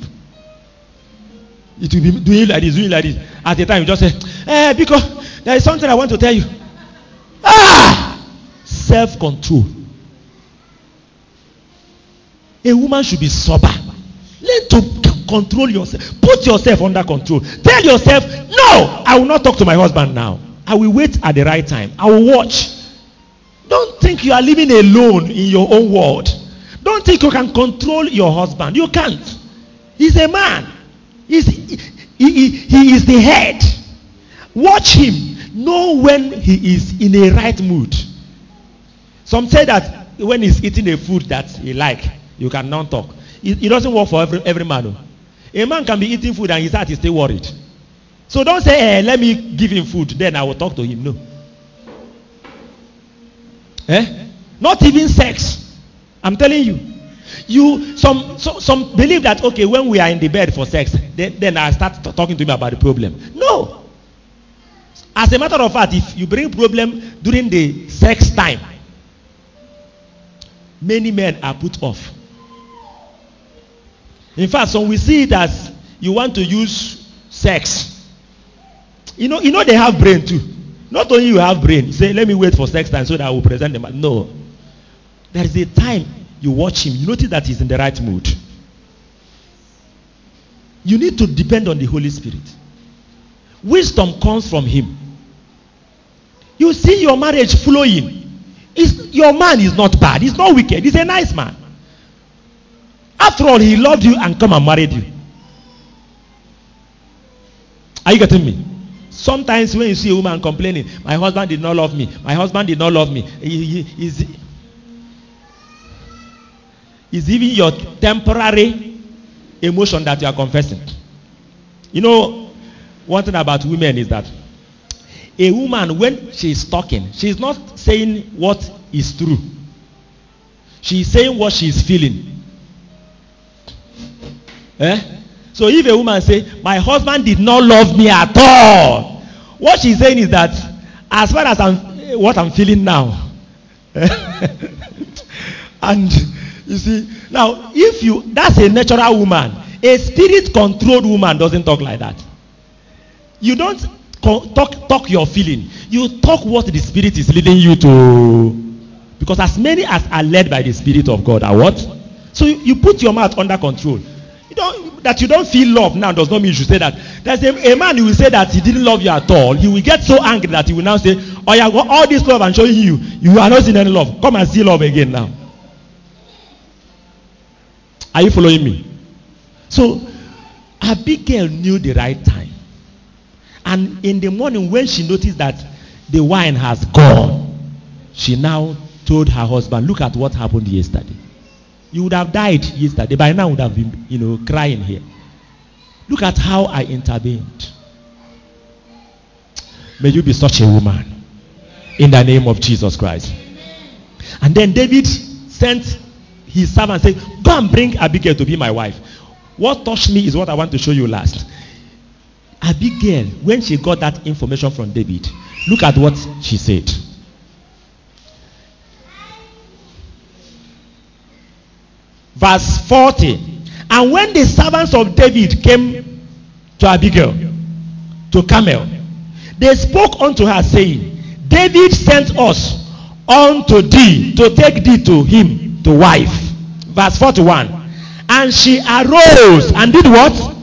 It will be doing like this, doing like this. At the time, you just say, eh, because there is something I want to tell you. Ah! Self control. A woman should be sober. Learn to control yourself. Put yourself under control. Tell yourself, no, I will not talk to my husband now. I will wait at the right time. I will watch. Don't think you are living alone in your own world. Don't think you can control your husband. You can't. He's a man. He's, he, he, he is the head. Watch him. Know when he is in a right mood. Some say that when he's eating a food that he like, you cannot talk. It, it doesn't work for every, every man. oh. A man can be eating food and his heart is still worried. So don't say, eh, let me give him food, then I will talk to him. No. Eh? Not even sex. I'm telling you. You some so, some believe that okay when we are in the bed for sex then, then I start talking to him about the problem. No. As a matter of fact, if you bring problem during the sex time, many men are put off. In fact, some we see it as you want to use sex. You know, you know they have brain too. Not only you have brain, you say, let me wait for sex time so that I will present them. No. There is a time you watch him, you notice that he's in the right mood. You need to depend on the Holy Spirit. Wisdom comes from him. You see your marriage flowing. It's, your man is not bad. He's not wicked. He's a nice man. After all, he loved you and come and married you. Are you getting me? Sometimes when you see a woman complaining, my husband did not love me, my husband did not love me, he's, he's even your temporary emotion that you are confessing. You know, one thing about women is that a woman, when she is talking, she is not saying what is true. She is saying what she is feeling. Eh? So if a woman say, my husband did not love me at all, what she's saying is that as far as I'm, what I'm feeling now, and you see, now if you, that's a natural woman. A spirit controlled woman doesn't talk like that. You don't talk talk your feeling. You talk what the spirit is leading you to. Because as many as are led by the spirit of God are what? So you, you put your mouth under control. You don't that you don't feel love now does not mean you should say that. There's a, a man who will say that he didn't love you at all. He will get so angry that he will now say, Oh, yeah, all this love I'm showing you, you are not seeing any love. Come and see love again now. Are you following me? So Abigail knew the right time. And in the morning, when she noticed that the wine has gone, she now told her husband, Look at what happened yesterday. You would have died yesterday. By now, would have been, you know, crying here. Look at how I intervened. May you be such a woman in the name of Jesus Christ. And then David sent his servant said, Go and bring Abigail to be my wife. What touched me is what I want to show you last. Abigail, when she got that information from David, look at what she said. Verse 40. And when the servants of David came to Abigail, to Carmel, they spoke unto her, saying, David sent us unto thee to take thee to him to wife. Verse 41. And she arose and did what?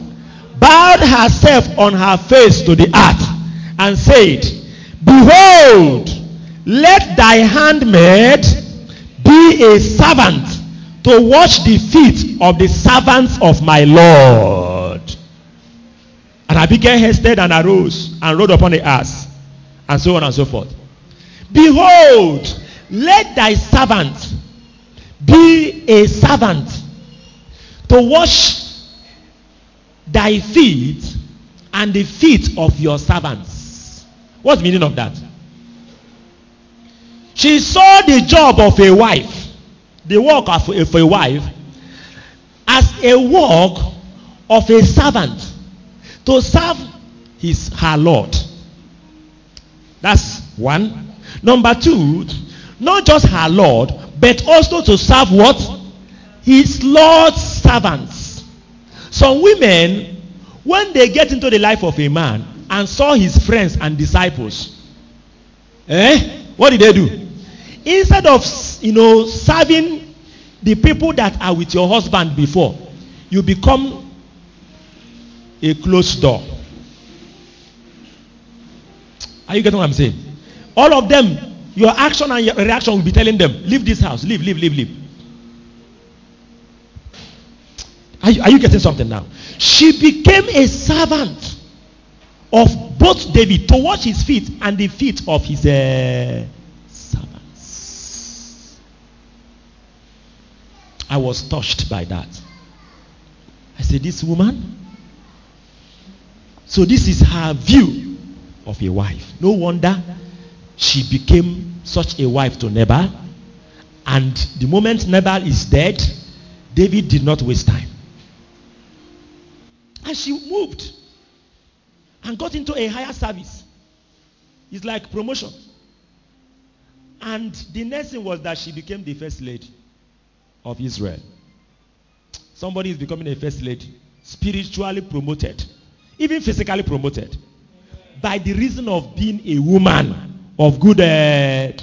Bowed herself on her face to the earth and said, Behold, let thy handmaid be a servant to wash the feet of the servants of my Lord. And Abigail hasted and arose and rode upon the ass, and so on and so forth. Behold, let thy servant be a servant to wash thy feet and the feet of your servants. What's the meaning of that? She saw the job of a wife, the work of a, a wife, as a work of a servant to serve his her Lord. That's one. Number two, not just her Lord, but also to serve what? His Lord's servants. Some women, when they get into the life of a man and saw his friends and disciples, eh? What did they do? Instead of you know serving the people that are with your husband before, you become a closed door. Are you getting what I'm saying? All of them, your action and your reaction will be telling them, leave this house, leave, leave, leave, leave. Are you, are you getting something now? She became a servant of both David to wash his feet and the feet of his uh, servants. I was touched by that. I said, This woman. So, this is her view of a wife. No wonder she became such a wife to Nabal. And the moment Nabal is dead, David did not waste time. And she moved and got into a higher service. It's like promotion. And the next thing was that she became the first lady of Israel. Somebody is becoming a first lady, spiritually promoted, even physically promoted, by the reason of being a woman of good.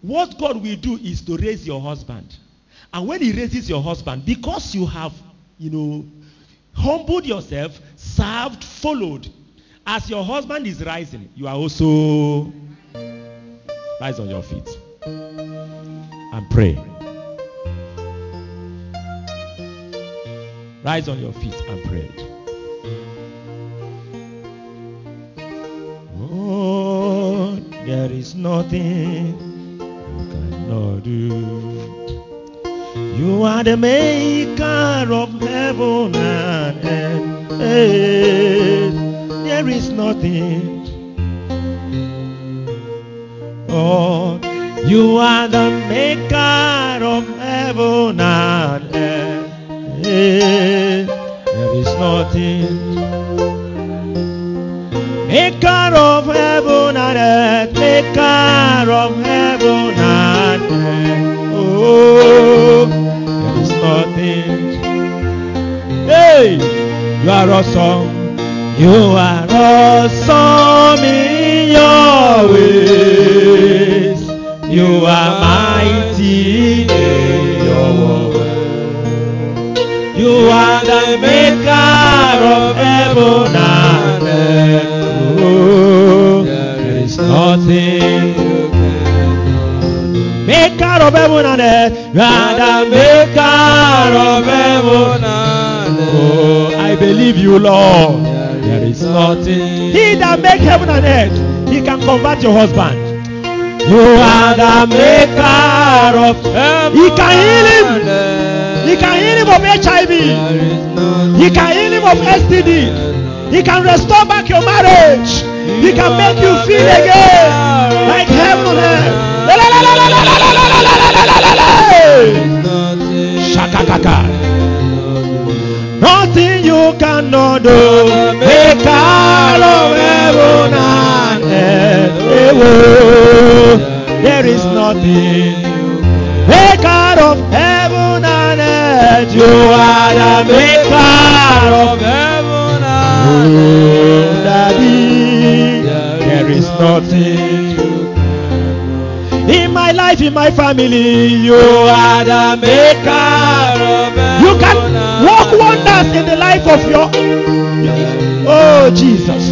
What God will do is to raise your husband. And when He raises your husband, because you have, you know, humbled yourself, served, followed, as your husband is rising, you are also rise on your feet and pray. Rise on your feet and pray. Oh, there is nothing you cannot do. You are the maker of heaven and earth. There is nothing. Oh, you are the maker of heaven and earth. There is nothing. Maker of heaven and earth, maker of heaven and earth. Oh, there is nothing. Hey, you are awesome. You are awesome in your ways. You are mighty. You are the maker of heaven and earth. Oh, there is nothing. Maker of heaven and earth. You are the maker of heaven and earth. Oh, I believe you, Lord. There is nothing. He that make heaven and earth, he can convert your husband. You are the maker of heaven. He can heal him. He can heal him of HIV. He can heal him of STD. He can restore back your marriage. He can make you feel again like heaven on. Nothing you cannot do. Make of heaven and earth. There is nothing. You are the maker of heaven and earth. Daddy, there is nothing. In my life, in my family, you are the maker. You can work wonders in the life of your. Oh, Jesus.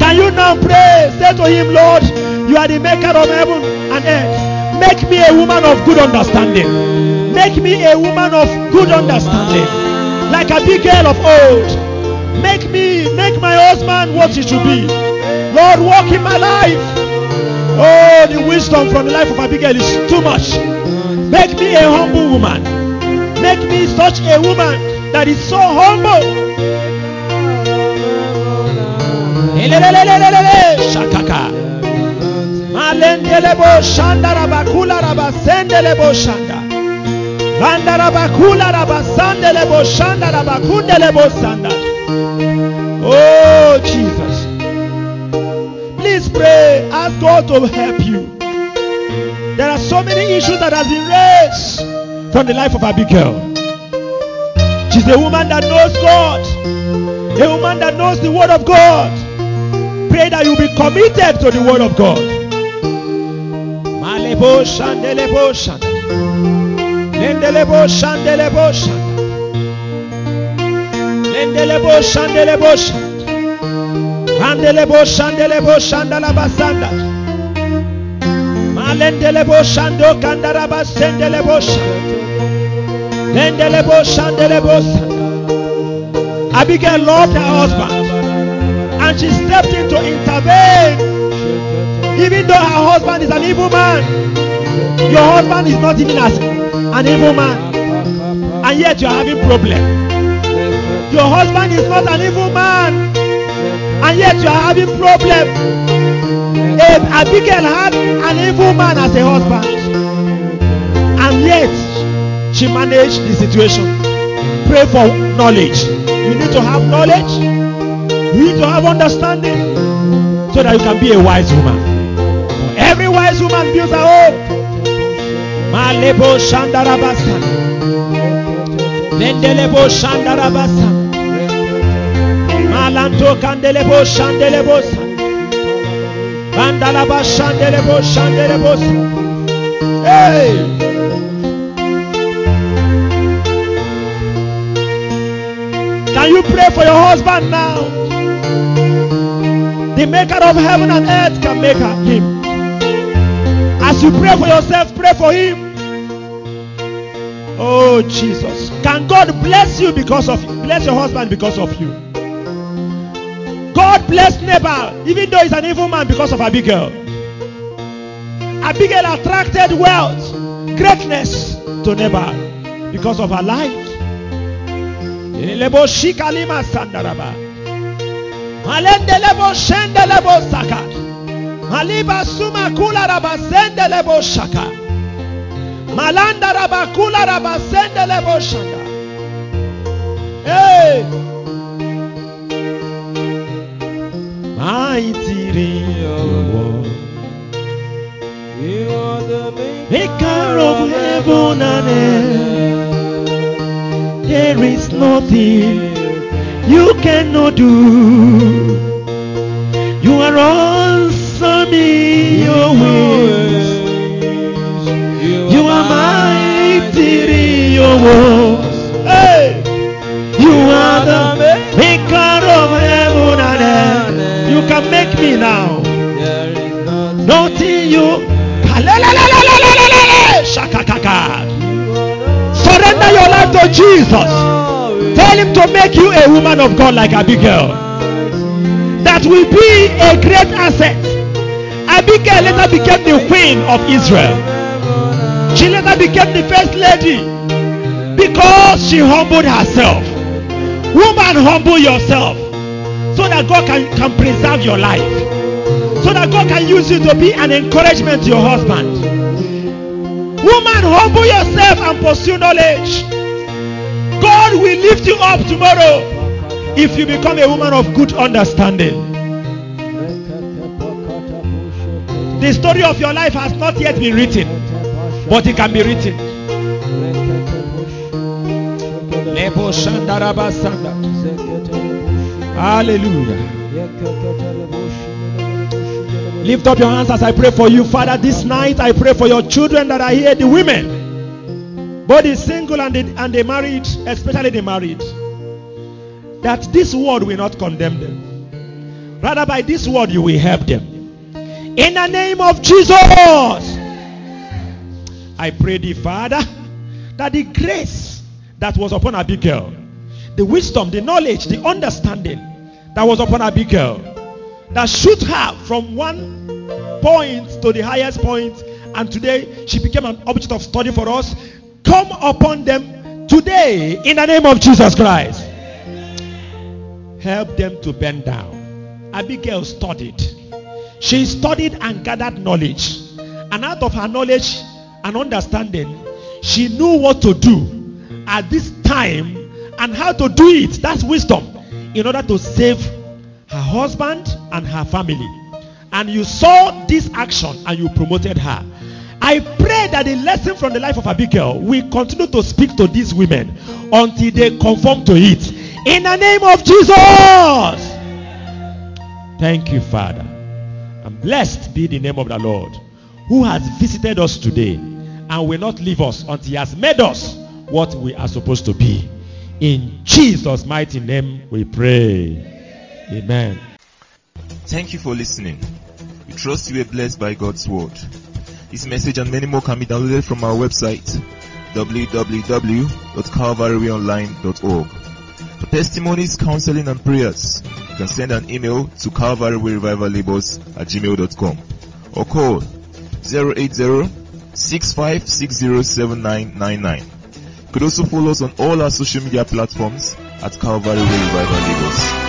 Can you now pray? Say to him, Lord, you are the maker of heaven and earth. Make me a woman of good understanding. Make me a woman of good understanding. Like Abigail of old. Make me, make my husband what he should be. Lord, walk in my life. Oh, the wisdom from the life of Abigail is too much. Make me a humble woman. Make me such a woman that is so humble. Shanda. Oh Jesus. Please pray. Ask God to help you. There are so many issues that has been raised from the life of Abigail. She's a woman that knows God. A woman that knows the word of God. Pray that you be committed to the word of God. lendele boşandele bo lendele boşandele bo shandele bo shandala basanda malendele boşando kandara basendele bo lendele boşandele boşand Abigail loved her husband and she stepped in to intervene even though her husband is an evil man your husband is not even as an evil man, and yet you are having problem. Your husband is not an evil man, and yet you are having problem. If Abigail had an evil man as a husband, and yet she managed the situation. Pray for knowledge. You need to have knowledge. You need to have understanding so that you can be a wise woman. Every wise woman builds her home. Malebo shandarabasa. Lendelebo shandarabasa. Malanto kandelebo shandelebosa. Bandalaba shandelebo shandelebosa. Hey! Can you pray for your husband now? The maker of heaven and earth can make him. As you pray for yourself, pray for him. Oh Jesus. Can God bless you because of you? bless your husband because of you? God bless Nabal, even though he's an evil man because of Abigail. Abigail attracted wealth, greatness to Nabal because of her life. Malanda raba kula raba sendelebo shaka. Hey! Mighty reward. You are the Maker of heaven and earth. There is nothing you cannot do. You are awesome in your ways. In. Hey! You are the maker of heaven and earth. You can make me now. Nothing you. Surrender your life to Jesus. Tell him to make you a woman of God like Abigail. That will be a great asset. Abigail later became the queen of Israel. She later became the first lady because she humbled herself. Woman, humble yourself so that God can, can preserve your life. So that God can use you to be an encouragement to your husband. Woman, humble yourself and pursue knowledge. God will lift you up tomorrow if you become a woman of good understanding. The story of your life has not yet been written, but it can be written. Hallelujah. Lift up your hands as I pray for you, Father. This night I pray for your children that are here, the women, both the single and the, and the married, especially the married, that this word will not condemn them. Rather, by this word, you will help them. In the name of Jesus, I pray thee, Father, that the grace that was upon Abigail, the wisdom, the knowledge, the understanding that was upon Abigail, that shoot her from one point to the highest point, and today she became an object of study for us, come upon them today in the name of Jesus Christ. Help them to bend down. Abigail studied. She studied and gathered knowledge. And out of her knowledge and understanding, she knew what to do at this time and how to do it. That's wisdom in order to save her husband and her family. And you saw this action and you promoted her. I pray that the lesson from the life of Abigail will continue to speak to these women until they conform to it. In the name of Jesus. Thank you, Father. And blessed be the name of the Lord who has visited us today and will not leave us until he has made us what we are supposed to be. In Jesus' mighty name we pray. Amen. Thank you for listening. We trust you were blessed by God's word. This message and many more can be downloaded from our website www.calvaryonline.org. For testimonies, counseling, and prayers, you can send an email to calvaryrevivallabels at gmail.com or call 080-6560-7999. You could also follow us on all our social media platforms at Calvary Way Revival Labels.